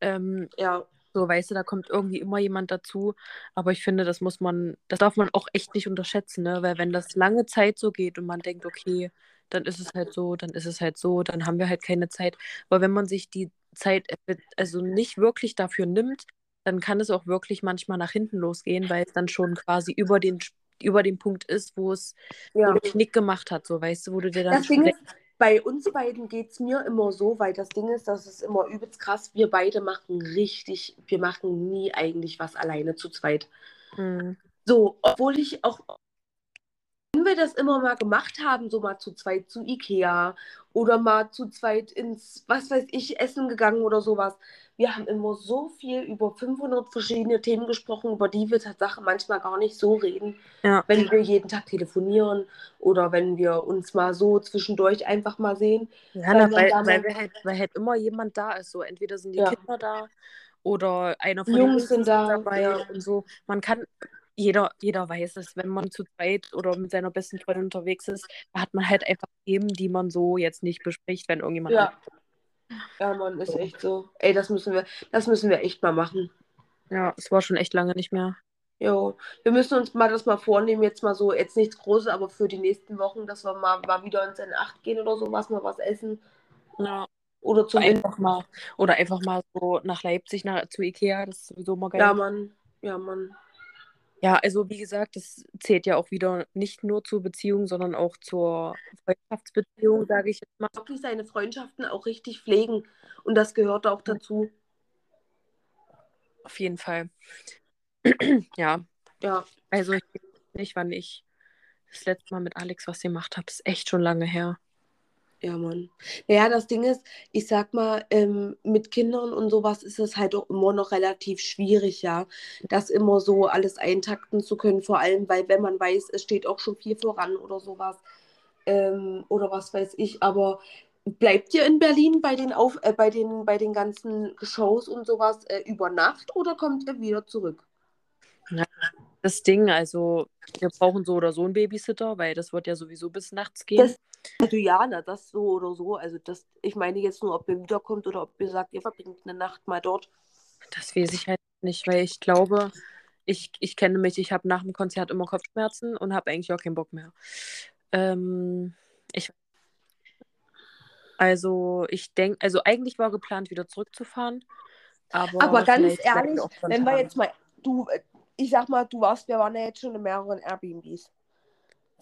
S1: Ähm,
S2: Ja,
S1: so, weißt du, da kommt irgendwie immer jemand dazu. Aber ich finde, das muss man, das darf man auch echt nicht unterschätzen, ne? Weil wenn das lange Zeit so geht und man denkt, okay, dann ist es halt so, dann ist es halt so, dann haben wir halt keine Zeit. Aber wenn man sich die Zeit also nicht wirklich dafür nimmt, dann kann es auch wirklich manchmal nach hinten losgehen, weil es dann schon quasi über den, über den Punkt ist, wo es
S2: ja.
S1: Knick gemacht hat, so weißt du, wo du dir dann
S2: Das Ding ist, bei uns beiden geht es mir immer so, weil das Ding ist, das ist immer übelst krass. Wir beide machen richtig, wir machen nie eigentlich was alleine zu zweit.
S1: Mhm.
S2: So, obwohl ich auch, wenn wir das immer mal gemacht haben, so mal zu zweit zu Ikea oder mal zu zweit ins, was weiß ich, Essen gegangen oder sowas. Wir haben immer so viel über 500 verschiedene Themen gesprochen, über die wir Tatsache manchmal gar nicht so reden,
S1: Ja.
S2: wenn wir jeden Tag telefonieren oder wenn wir uns mal so zwischendurch einfach mal sehen.
S1: Ja,
S2: Weil
S1: na, weil, weil, wir halt, weil halt immer jemand da ist. So, entweder sind die
S2: Ja.
S1: Kinder da oder einer von
S2: Die
S1: den
S2: Jungs sind da,
S1: dabei
S2: ja.
S1: und so. Man kann, jeder, jeder weiß es, wenn man zu zweit oder mit seiner besten Freundin unterwegs ist, da hat man halt einfach Themen, die man so jetzt nicht bespricht, wenn irgendjemand
S2: Ja. Ja, Mann, ist echt so. Ey, das müssen wir, das müssen wir echt mal machen.
S1: Ja, es war schon echt lange nicht mehr.
S2: Jo, wir müssen uns mal das mal vornehmen, jetzt mal so, jetzt nichts Großes, aber für die nächsten Wochen, dass wir mal, mal wieder ins N8 gehen oder sowas, mal was essen.
S1: Ja.
S2: Oder zum
S1: Einfach mal, oder einfach mal so nach Leipzig, nach, zu Ikea, das ist sowieso mal geil.
S2: Ja, Mann. Ja, Mann.
S1: Ja, also wie gesagt, das zählt ja auch wieder nicht nur zur Beziehung, sondern auch zur Freundschaftsbeziehung, sage ich jetzt mal.
S2: Wirklich seine Freundschaften auch richtig pflegen. Und das gehört auch dazu.
S1: Auf jeden Fall. *clears throat* ja,
S2: Ja.
S1: also ich weiß nicht, wann ich das letzte Mal mit Alex was gemacht habe. Ist echt schon lange her.
S2: Ja, Mann. Naja, das Ding ist, ich sag mal, ähm, mit Kindern und sowas ist es halt auch immer noch relativ schwierig, ja, das immer so alles eintakten zu können, vor allem, weil wenn man weiß, es steht auch schon viel voran oder sowas, ähm, oder was weiß ich, aber bleibt ihr in Berlin bei den, Auf äh, bei den, bei den ganzen Shows und sowas äh, über Nacht oder kommt ihr wieder zurück?
S1: Das Ding, also wir brauchen so oder so einen Babysitter, weil das wird ja sowieso bis nachts gehen.
S2: Das, also ja, na, das so oder so, also das, ich meine jetzt nur, ob ihr wiederkommt oder ob ihr sagt, ihr verbringt eine Nacht mal dort.
S1: Das weiß ich halt nicht, weil ich glaube, ich, ich kenne mich, ich habe nach dem Konzert immer Kopfschmerzen und habe eigentlich auch keinen Bock mehr. Ähm, ich, also ich denke, also eigentlich war geplant, wieder zurückzufahren. Aber,
S2: Aber ganz ehrlich, wenn wir jetzt mal, du, ich sag mal, du warst, wir waren ja jetzt schon in mehreren Airbnbs.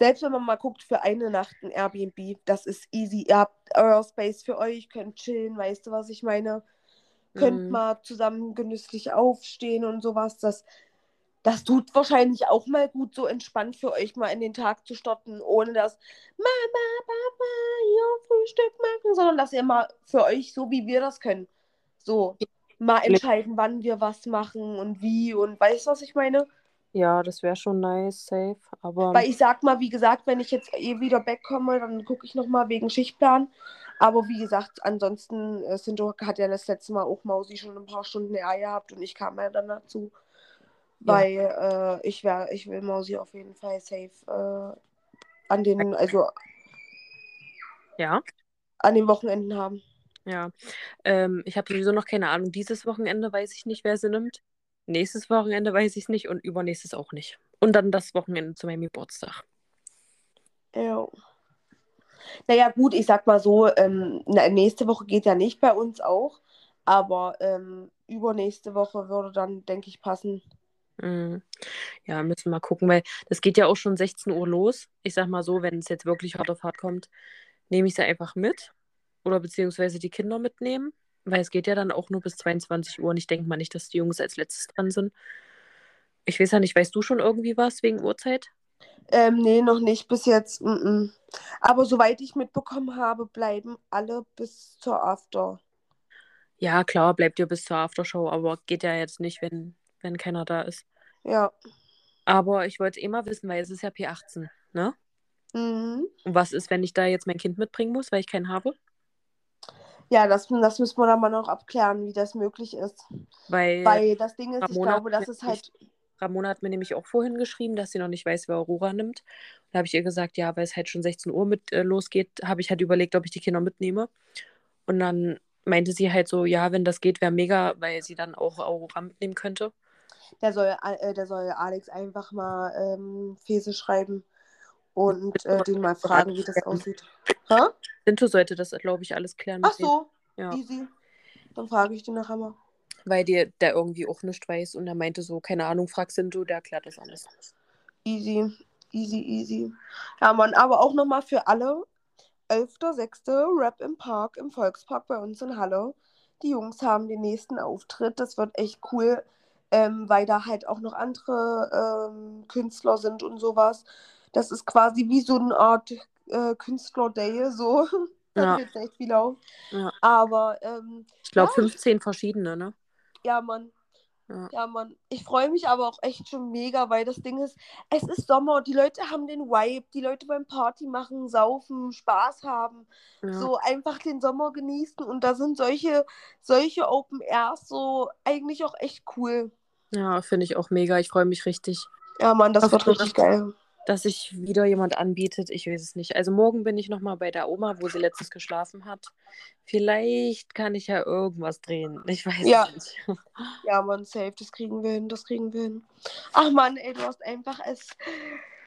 S2: Selbst wenn man mal guckt für eine Nacht ein Airbnb, das ist easy. Ihr habt euer Space für euch, könnt chillen, weißt du, was ich meine? Könnt
S1: Mhm.
S2: mal zusammen genüsslich aufstehen und sowas. Das, das tut wahrscheinlich auch mal gut, so entspannt für euch mal in den Tag zu starten, ohne dass Mama, Papa, hier Frühstück machen, sondern dass ihr mal für euch, so wie wir das können, so mal entscheiden, wann wir was machen und wie und weißt du, was ich meine?
S1: Ja, das wäre schon nice, safe. Aber
S2: Weil ich sag mal, wie gesagt, wenn ich jetzt eh wieder wegkomme, dann gucke ich nochmal wegen Schichtplan. Aber wie gesagt, ansonsten, äh, Sinto hat ja das letzte Mal auch Mausi schon ein paar Stunden Eier gehabt und ich kam ja dann dazu.
S1: Ja.
S2: Weil äh, ich, wär, ich will Mausi auf jeden Fall safe äh, an den, also
S1: ja,
S2: an den Wochenenden haben.
S1: ja. Ähm, ich habe sowieso noch keine Ahnung. Dieses Wochenende weiß ich nicht, wer sie nimmt. Nächstes Wochenende weiß ich es nicht und übernächstes auch nicht. Und dann das Wochenende zu meinem Geburtstag.
S2: Ja. Naja, gut, ich sag mal so, ähm, nächste Woche geht ja nicht bei uns auch, aber ähm, übernächste Woche würde dann, denke ich, passen.
S1: Mhm. Ja, müssen wir mal gucken, weil das geht ja auch schon 16 Uhr los. Ich sag mal so, wenn es jetzt wirklich hart auf hart kommt, nehme ich sie einfach mit. Oder beziehungsweise die Kinder mitnehmen. Weil es geht ja dann auch nur bis 22 Uhr und ich denke mal nicht, dass die Jungs als letztes dran sind. Ich weiß ja nicht, weißt du schon irgendwie was wegen Uhrzeit?
S2: Ähm, nee, noch nicht bis jetzt. Mm -mm. Aber soweit ich mitbekommen habe, bleiben alle bis zur After.
S1: Ja, klar, bleibt ihr bis zur Aftershow, aber geht ja jetzt nicht, wenn, wenn keiner da ist.
S2: Ja.
S1: Aber ich wollte es eh mal wissen, weil es ist ja P18, ne?
S2: Mhm.
S1: Und was ist, wenn ich da jetzt mein Kind mitbringen muss, weil ich keinen habe?
S2: Ja, das, das müssen wir dann mal noch abklären, wie das möglich ist.
S1: Weil
S2: Weil das Ding ist, ich
S1: Ramona
S2: glaube, das ist halt.
S1: Ramona hat mir nämlich auch vorhin geschrieben, dass sie noch nicht weiß, wer Aurora nimmt. Da habe ich ihr gesagt, ja, weil es halt schon 16 Uhr mit äh, losgeht, habe ich halt überlegt, ob ich die Kinder mitnehme. Und dann meinte sie halt so, ja, wenn das geht, wäre mega, weil sie dann auch Aurora mitnehmen könnte.
S2: Der soll, äh, der soll Alex einfach mal ähm, Fese schreiben und äh, den mal fragen, wie das *laughs* aussieht. Hä?
S1: Sinto sollte das, glaube ich, alles klären.
S2: Ach so,
S1: Ja.
S2: easy. Dann frage ich den nachher mal.
S1: Weil die, der irgendwie auch nicht weiß und er meinte so, keine Ahnung, frag Sinto, der erklärt das alles.
S2: Easy, easy, easy. Ja, Mann, aber auch nochmal für alle. 11.06. Rap im Park, im Volkspark bei uns in Halle. Die Jungs haben den nächsten Auftritt. Das wird echt cool, ähm, weil da halt auch noch andere ähm, Künstler sind und sowas. Das ist quasi wie so eine Art äh, Künstler-Day, so. *laughs* da
S1: Ja.
S2: tritt echt viel auf.
S1: Ja.
S2: Aber ähm,
S1: Ich glaube,
S2: Ja.
S1: 15 verschiedene, ne?
S2: ja, Mann.
S1: Ja.
S2: Ja, Mann. Ich freue mich aber auch echt schon mega, weil das Ding ist, es ist Sommer, die Leute haben den Vibe, die Leute wollen Party machen, saufen, Spaß haben,
S1: Ja.
S2: so einfach den Sommer genießen und da sind solche, solche Open Airs so eigentlich auch echt cool.
S1: Ja, finde ich auch mega. Ich freue mich richtig.
S2: Ja, Mann, das
S1: Hoffe
S2: wird richtig geil.
S1: Dass sich wieder jemand anbietet. Ich weiß es nicht. Also morgen bin ich nochmal bei der Oma, wo sie letztens geschlafen hat. Vielleicht kann ich ja irgendwas drehen. Ich weiß
S2: Ja.
S1: es nicht. *laughs*
S2: Ja, Mann, safe, das kriegen wir hin, das kriegen wir hin. Ach Mann, ey, du hast einfach es.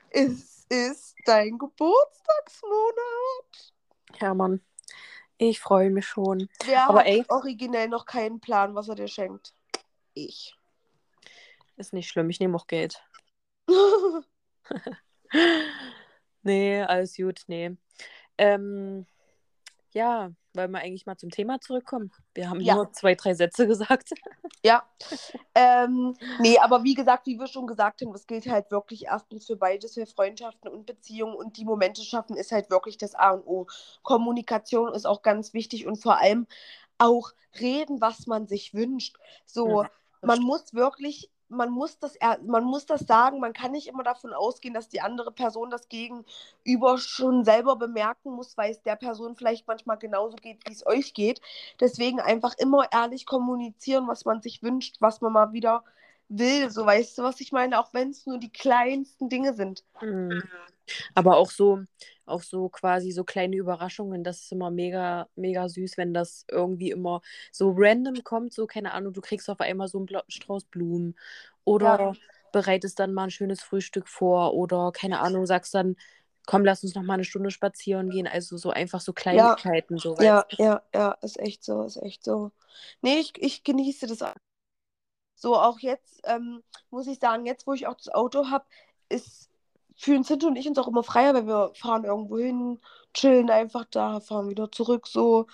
S2: Es ist dein Geburtstagsmonat.
S1: Ja, Mann. Ich freue mich schon.
S2: Wer
S1: Aber
S2: hat
S1: ey-
S2: originell noch keinen Plan, was er dir schenkt? Ich.
S1: Ist nicht schlimm. Ich nehme auch Geld. *laughs* *laughs* *laughs* Nee, alles gut. Nee. Ähm, ja, wollen wir eigentlich mal zum Thema zurückkommen? Wir haben
S2: Ja.
S1: nur zwei, drei Sätze *laughs* gesagt.
S2: Ja. ähm, nee, aber wie gesagt, wie wir schon gesagt haben, das gilt halt wirklich erstens für beides, für Freundschaften und Beziehungen und die Momente schaffen ist halt wirklich das A und O. Kommunikation ist auch ganz wichtig und vor allem auch reden, was man sich wünscht. So,
S1: Ja,
S2: man
S1: stimmt.
S2: muss wirklich, man muss das, man muss das sagen, man kann nicht immer davon ausgehen, dass die andere Person das Gegenüber schon selber bemerken muss, weil es der Person vielleicht manchmal genauso geht, wie es euch geht. Deswegen einfach immer ehrlich kommunizieren, was man sich wünscht, was man mal wieder will. So, weißt du, was ich meine? Auch wenn es nur die kleinsten Dinge sind.
S1: Mhm. Aber auch so, auch so quasi so kleine Überraschungen, das ist immer mega, mega süß, wenn das irgendwie immer so random kommt, so, keine Ahnung, du kriegst auf einmal so einen Bla- Strauß Blumen oder
S2: Ja.
S1: bereitest dann mal ein schönes Frühstück vor oder, keine Ahnung, sagst dann, komm, lass uns noch mal eine Stunde spazieren gehen, also so einfach so Kleinigkeiten, so,
S2: Ja,
S1: weißt du?
S2: ja, ja, ist echt so, ist echt so. Nee, ich, ich genieße das auch. So, auch jetzt, ähm, muss ich sagen, jetzt, wo ich auch das Auto habe, ist fühlen Cinto und ich uns auch immer freier, weil wir fahren irgendwo hin, chillen einfach da, fahren wieder zurück, so.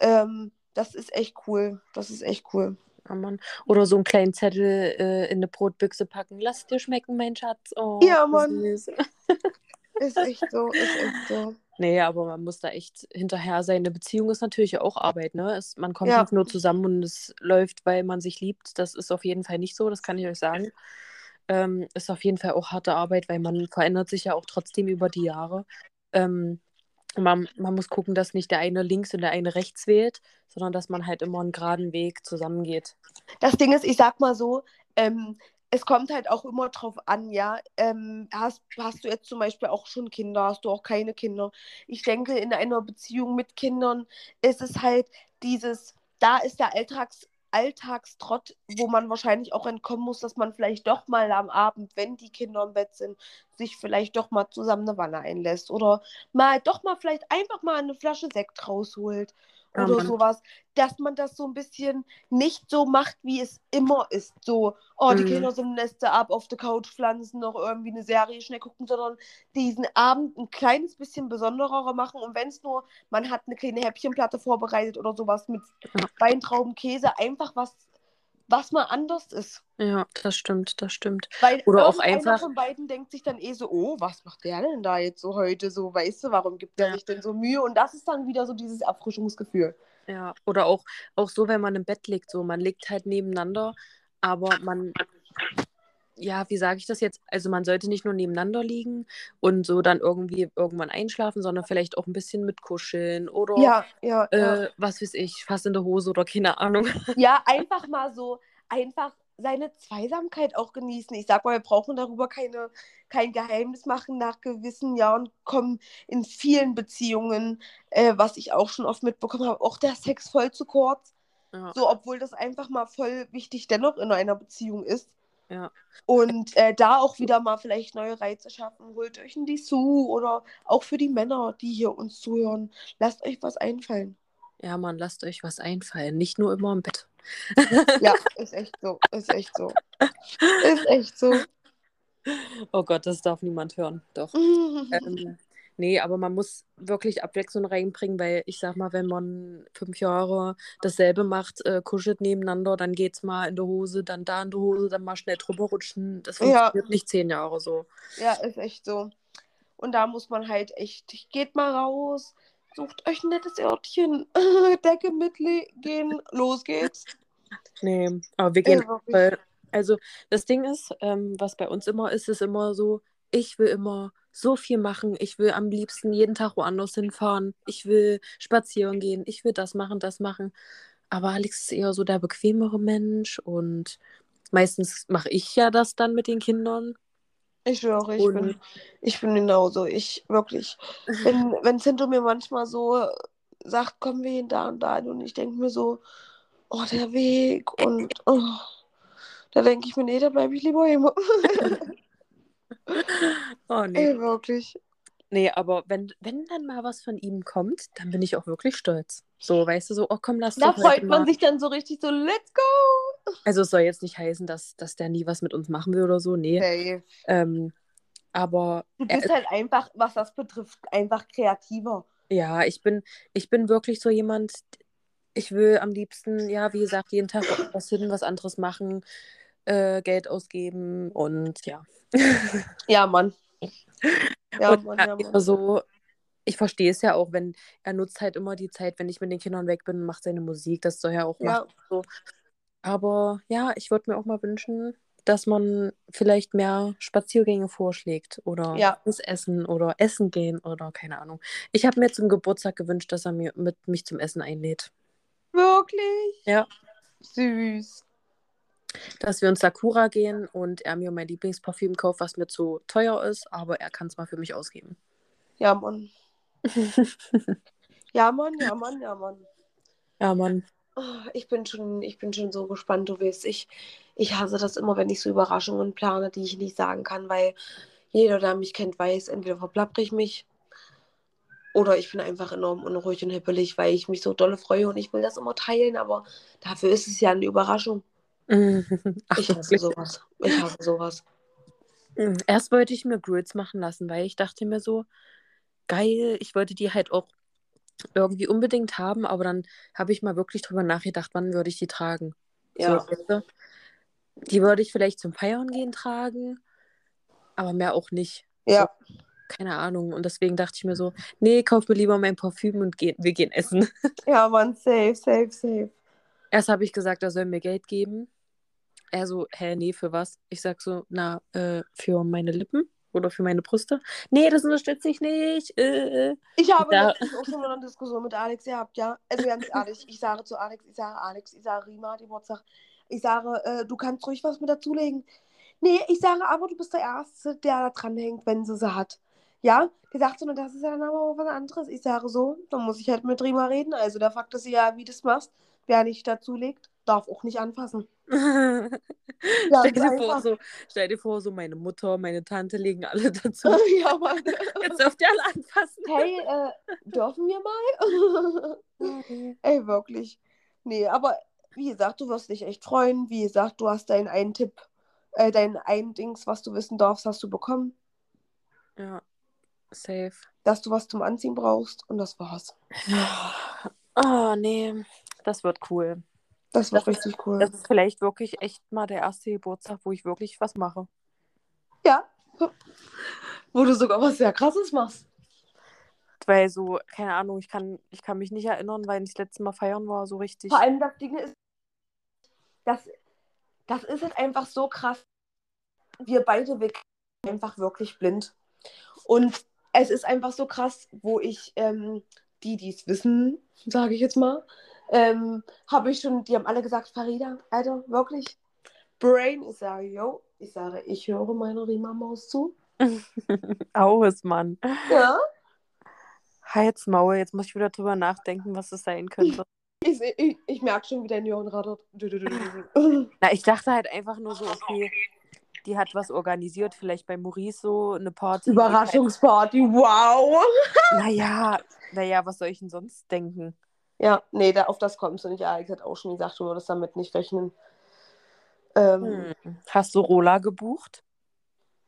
S2: Ähm, das ist echt cool. Das ist echt cool.
S1: Ja, Mann. Oder so einen kleinen Zettel äh, in eine Brotbüchse packen. Lass dir schmecken, mein Schatz. Oh,
S2: Ja, Mann.
S1: süß. *laughs*
S2: Ist echt so, ist echt so.
S1: Nee, aber man muss da echt hinterher sein. Eine Beziehung ist natürlich auch Arbeit, ne? Es, man kommt
S2: Ja.
S1: nicht nur zusammen und es läuft, weil man sich liebt. Das ist auf jeden Fall nicht so, das kann ich euch sagen. Ähm, ist auf jeden Fall auch harte Arbeit, weil man verändert sich ja auch trotzdem über die Jahre. Ähm, man, man muss gucken, dass nicht der eine links und der eine rechts wählt, sondern dass man halt immer einen geraden Weg zusammengeht.
S2: Das Ding ist, ich sag mal so, ähm, es kommt halt auch immer drauf an, ja. Ähm, hast, hast du jetzt zum Beispiel auch schon Kinder, hast du auch keine Kinder? Ich denke, in einer Beziehung mit Kindern ist es halt dieses, da ist der Alltags, Alltagstrott, wo man wahrscheinlich auch entkommen muss, dass man vielleicht doch mal am Abend, wenn die Kinder im Bett sind, sich vielleicht doch mal zusammen eine Wanne einlässt oder mal doch mal vielleicht einfach mal eine Flasche Sekt rausholt oder
S1: Mann.
S2: sowas, dass man das so ein bisschen nicht so macht, wie es immer ist. So, oh, die
S1: Mhm.
S2: Kinder sind Neste ab, auf der Couch pflanzen, noch irgendwie eine Serie schnell gucken, sondern diesen Abend ein kleines bisschen besonderer machen. Und wenn es nur, man hat eine kleine Häppchenplatte vorbereitet oder sowas mit
S1: Ja.
S2: Weintrauben, Käse, einfach was, was mal anders ist.
S1: Ja, das stimmt, das stimmt.
S2: Weil
S1: Oder auch einfach-
S2: von beiden denkt sich dann eh so, oh, was macht der denn da jetzt so heute so, weißt du, warum gibt der
S1: Ja.
S2: sich denn so Mühe? Und das ist dann wieder so dieses Erfrischungsgefühl.
S1: Ja, oder auch, auch so, wenn man im Bett liegt, so, man liegt halt nebeneinander, aber man, ja, wie sage ich das jetzt? Also man sollte nicht nur nebeneinander liegen und so dann irgendwie irgendwann einschlafen, sondern vielleicht auch ein bisschen mitkuscheln oder
S2: Ja, ja, ja.
S1: äh, was weiß ich, fast in der Hose oder keine Ahnung. *laughs*
S2: Ja, einfach mal so, einfach seine Zweisamkeit auch genießen. Ich sag mal, wir brauchen darüber keine, kein Geheimnis machen. Nach gewissen Jahren kommen in vielen Beziehungen, äh, was ich auch schon oft mitbekommen habe, auch der Sex voll zu kurz.
S1: Ja,
S2: So, obwohl das einfach mal voll wichtig dennoch in einer Beziehung ist.
S1: Ja.
S2: Und äh, da auch wieder mal vielleicht neue Reize schaffen. Holt euch ein Dessous oder auch für die Männer, die hier uns zuhören. Lasst euch was einfallen.
S1: Ja, Mann, lasst euch was einfallen, nicht nur immer im Bett.
S2: Ja, ist echt so. Ist echt so. Ist echt so.
S1: Oh Gott, das darf niemand hören. Doch. *laughs* Ähm, nee, aber man muss wirklich Abwechslung reinbringen, weil ich sag mal, wenn man fünf Jahre dasselbe macht, äh, kuschelt nebeneinander, dann geht's mal in der Hose, dann da in der Hose, dann mal schnell drüber rutschen. Das
S2: Ja.
S1: funktioniert nicht zehn Jahre so.
S2: Ja, ist echt so. Und da muss man halt echt, geht mal raus, sucht euch ein nettes Örtchen, *laughs* Decke mitlegen, los geht's.
S1: Nee, aber wir gehen.
S2: Ja,
S1: also das Ding ist, ähm, was bei uns immer ist, ist immer so, ich will immer so viel machen. Ich will am liebsten jeden Tag woanders hinfahren. Ich will spazieren gehen. Ich will das machen, das machen. Aber Alex ist eher so der bequemere Mensch und meistens mache ich ja das dann mit den Kindern.
S2: Ich schwöre, ich,
S1: Und-
S2: bin, ich bin genauso. Ich wirklich. Wenn, wenn Cinto mir manchmal so sagt, kommen wir hin da und da und ich denke mir so, oh, der Weg und oh, da denke ich mir, nee, da bleibe ich lieber immer. *laughs* *laughs*
S1: Oh nee.
S2: Ey, wirklich.
S1: Nee, aber wenn, wenn dann mal was von ihm kommt, dann bin ich auch wirklich stolz. So, weißt du, so, oh komm, lass
S2: Da
S1: doch heute
S2: freut man
S1: mal.
S2: sich dann so richtig so, let's go!
S1: Also es soll jetzt nicht heißen, dass, dass der nie was mit uns machen will oder so, nee.
S2: Hey.
S1: Ähm, aber
S2: Du
S1: er
S2: bist halt einfach, was das betrifft, einfach kreativer.
S1: Ja, ich bin, ich bin wirklich so jemand, ich will am liebsten, ja, wie gesagt, jeden Tag was hin, was anderes machen, äh, Geld ausgeben und ja. *laughs*
S2: Ja, Mann. Ja,
S1: und
S2: Mann, ja, Mann.
S1: so, ich verstehe es ja auch, wenn er nutzt halt immer die Zeit, wenn ich mit den Kindern weg bin, und macht seine Musik, das soll er auch
S2: Ja.
S1: machen. So. Aber ja, ich würde mir auch mal wünschen, dass man vielleicht mehr Spaziergänge vorschlägt oder
S2: Ja.
S1: essen oder essen gehen oder keine Ahnung. Ich habe mir zum Geburtstag gewünscht, dass er mir mit mich zum Essen einlädt.
S2: Wirklich?
S1: Ja.
S2: Süß.
S1: Dass wir ins Sakura gehen und er mir mein Lieblingsparfüm kauft, was mir zu teuer ist, aber er kann es mal für mich ausgeben.
S2: Ja, Mann. *laughs* Ja, Mann, ja, Mann, ja, Mann.
S1: ja, Mann.
S2: Oh, ich bin schon, ich bin schon so gespannt, du weißt. Ich, ich hasse das immer, wenn ich so Überraschungen plane, die ich nicht sagen kann, weil jeder, der mich kennt, weiß, entweder verplappere ich mich oder ich bin einfach enorm unruhig und hippelig, weil ich mich so dolle freue und ich will das immer teilen, aber dafür ist es ja eine Überraschung. *laughs*
S1: Ach,
S2: Ich hasse
S1: wirklich?
S2: sowas. Ich hasse sowas.
S1: Mm, Erst wollte ich mir Grills machen lassen, weil ich dachte mir so, geil, ich wollte die halt auch irgendwie unbedingt haben, aber dann habe ich mal wirklich drüber nachgedacht, wann würde ich die tragen.
S2: Ja.
S1: So, du? Die würde ich vielleicht zum Feiern gehen tragen, aber mehr auch nicht.
S2: Ja.
S1: Keine Ahnung. Und deswegen dachte ich mir so, nee, kauf mir lieber mein Parfüm und geh, wir gehen essen. *laughs*
S2: Ja, Mann, safe, safe, safe.
S1: Erst habe ich gesagt, er soll mir Geld geben. Er so, hä, nee, für was? Ich sag so, na, äh, für meine Lippen oder für meine Brüste. Nee, das unterstütze ich nicht. Äh.
S2: Ich habe
S1: Ja.
S2: letztens auch schon eine Diskussion mit Alex gehabt, ja. Also ganz ehrlich, ich sage zu Alex, ich sage Alex, ich sage Rima, die Geburtstag, ich sage, äh, du kannst ruhig was mit dazulegen. Nee, ich sage aber, du bist der Erste, der da dranhängt, wenn sie sie hat. Ja, die sagt so, das ist ja dann aber auch was anderes. Ich sage so, dann muss ich halt mit Rima reden. Also da fragt sie ja, wie du das machst. Wer nicht dazulegt, darf auch nicht anfassen. *laughs* Ja,
S1: stell, dir vor, so, stell dir vor, so meine Mutter, meine Tante legen alle *laughs* dazu.
S2: ja, Mann.
S1: Jetzt dürft ihr alle anfassen.
S2: Hey, äh, dürfen wir mal? *laughs* Ey, wirklich. Nee, aber wie gesagt, du wirst dich echt freuen. Wie gesagt, du hast deinen einen Tipp, äh, dein ein Dings, was du wissen darfst, hast du bekommen.
S1: Ja, safe.
S2: Dass du was zum Anziehen brauchst und das war's.
S1: Oh, nee, das wird cool.
S2: Das wird
S1: Das
S2: richtig cool.
S1: Das ist vielleicht wirklich echt mal der erste Geburtstag, wo ich wirklich was mache.
S2: Ja. Wo du sogar was sehr krasses machst.
S1: Weil so, keine Ahnung, ich kann, ich kann mich nicht erinnern, weil ich das letzte Mal feiern war, so richtig.
S2: Vor allem das Ding ist, das, das ist halt einfach so krass. Wir beide, wir kennen einfach wirklich blind. Und es ist einfach so krass, wo ich, ähm, die, die es wissen, sage ich jetzt mal, ähm, habe ich schon, die haben alle gesagt, Farida, Alter, wirklich, Brain, ich sage, yo, ich sage, ich höre meiner Rima-Maus zu. *laughs*
S1: Aus, Mann.
S2: Ja.
S1: Halt's Maul, jetzt muss ich wieder drüber nachdenken, was es sein könnte. *laughs*
S2: Ich, ich, ich merke schon, wie dein du, *laughs* du.
S1: Na, ich dachte halt einfach nur so, okay, die hat was organisiert, vielleicht bei Maurice so eine Party.
S2: Überraschungsparty, wow.
S1: Naja, naja, was soll ich denn sonst denken?
S2: Ja, nee, da, auf das kommst du nicht. Alex hat auch schon gesagt, du würdest damit nicht rechnen. Ähm,
S1: Hm. Hast du Rola gebucht?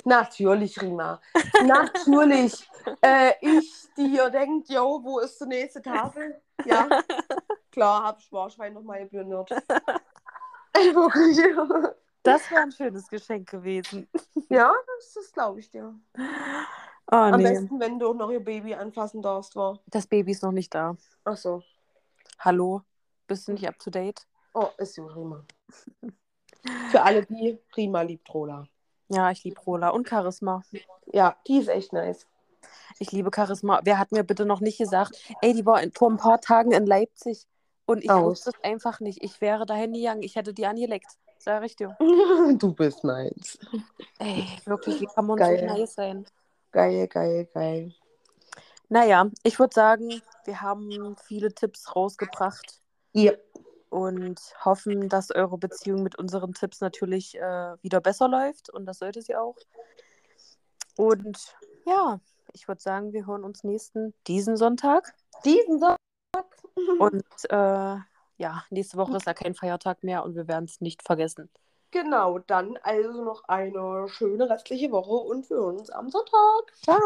S2: Natürlich, Rima. Natürlich. *laughs* äh, ich, die hier denkt, yo, wo ist die nächste Tafel? Ja, *laughs* klar, hab Sparschwein noch mal geplündert. Ey, *laughs* Wirklich.
S1: Das wäre ein schönes Geschenk gewesen.
S2: ja, das, das glaube ich dir.
S1: Oh,
S2: Am
S1: nee.
S2: besten, wenn du auch noch ihr Baby anfassen darfst, war.
S1: Das Baby ist noch nicht da.
S2: Ach so.
S1: Hallo? Bist du nicht up to date?
S2: Oh, ist gut, Rima. Für alle die, Rima liebt Rola.
S1: Ja, ich liebe Rola und Charisma.
S2: Ja, die ist echt nice.
S1: Ich liebe Charisma. Wer hat mir bitte noch nicht gesagt, ey, die war vor ein paar Tagen in Leipzig und ich
S2: Aus.
S1: wusste es einfach nicht. Ich wäre dahin gegangen, ich hätte die angeleckt. sag ich dir. *laughs*
S2: du bist meins.
S1: Ey, wirklich, wie kann man
S2: Geil.
S1: so nice sein?
S2: Geil, geil, geil.
S1: Naja, ich würde sagen, wir haben viele Tipps rausgebracht
S2: Ja.
S1: und hoffen, dass eure Beziehung mit unseren Tipps natürlich äh, wieder besser läuft und das sollte sie auch. Und ja, ich würde sagen, wir hören uns nächsten diesen Sonntag
S2: Diesen Sonntag. *laughs*
S1: und äh, ja, nächste Woche ist ja kein Feiertag mehr und wir werden es nicht vergessen.
S2: Genau, dann also noch eine schöne restliche Woche und wir hören uns am Sonntag.
S1: Ciao!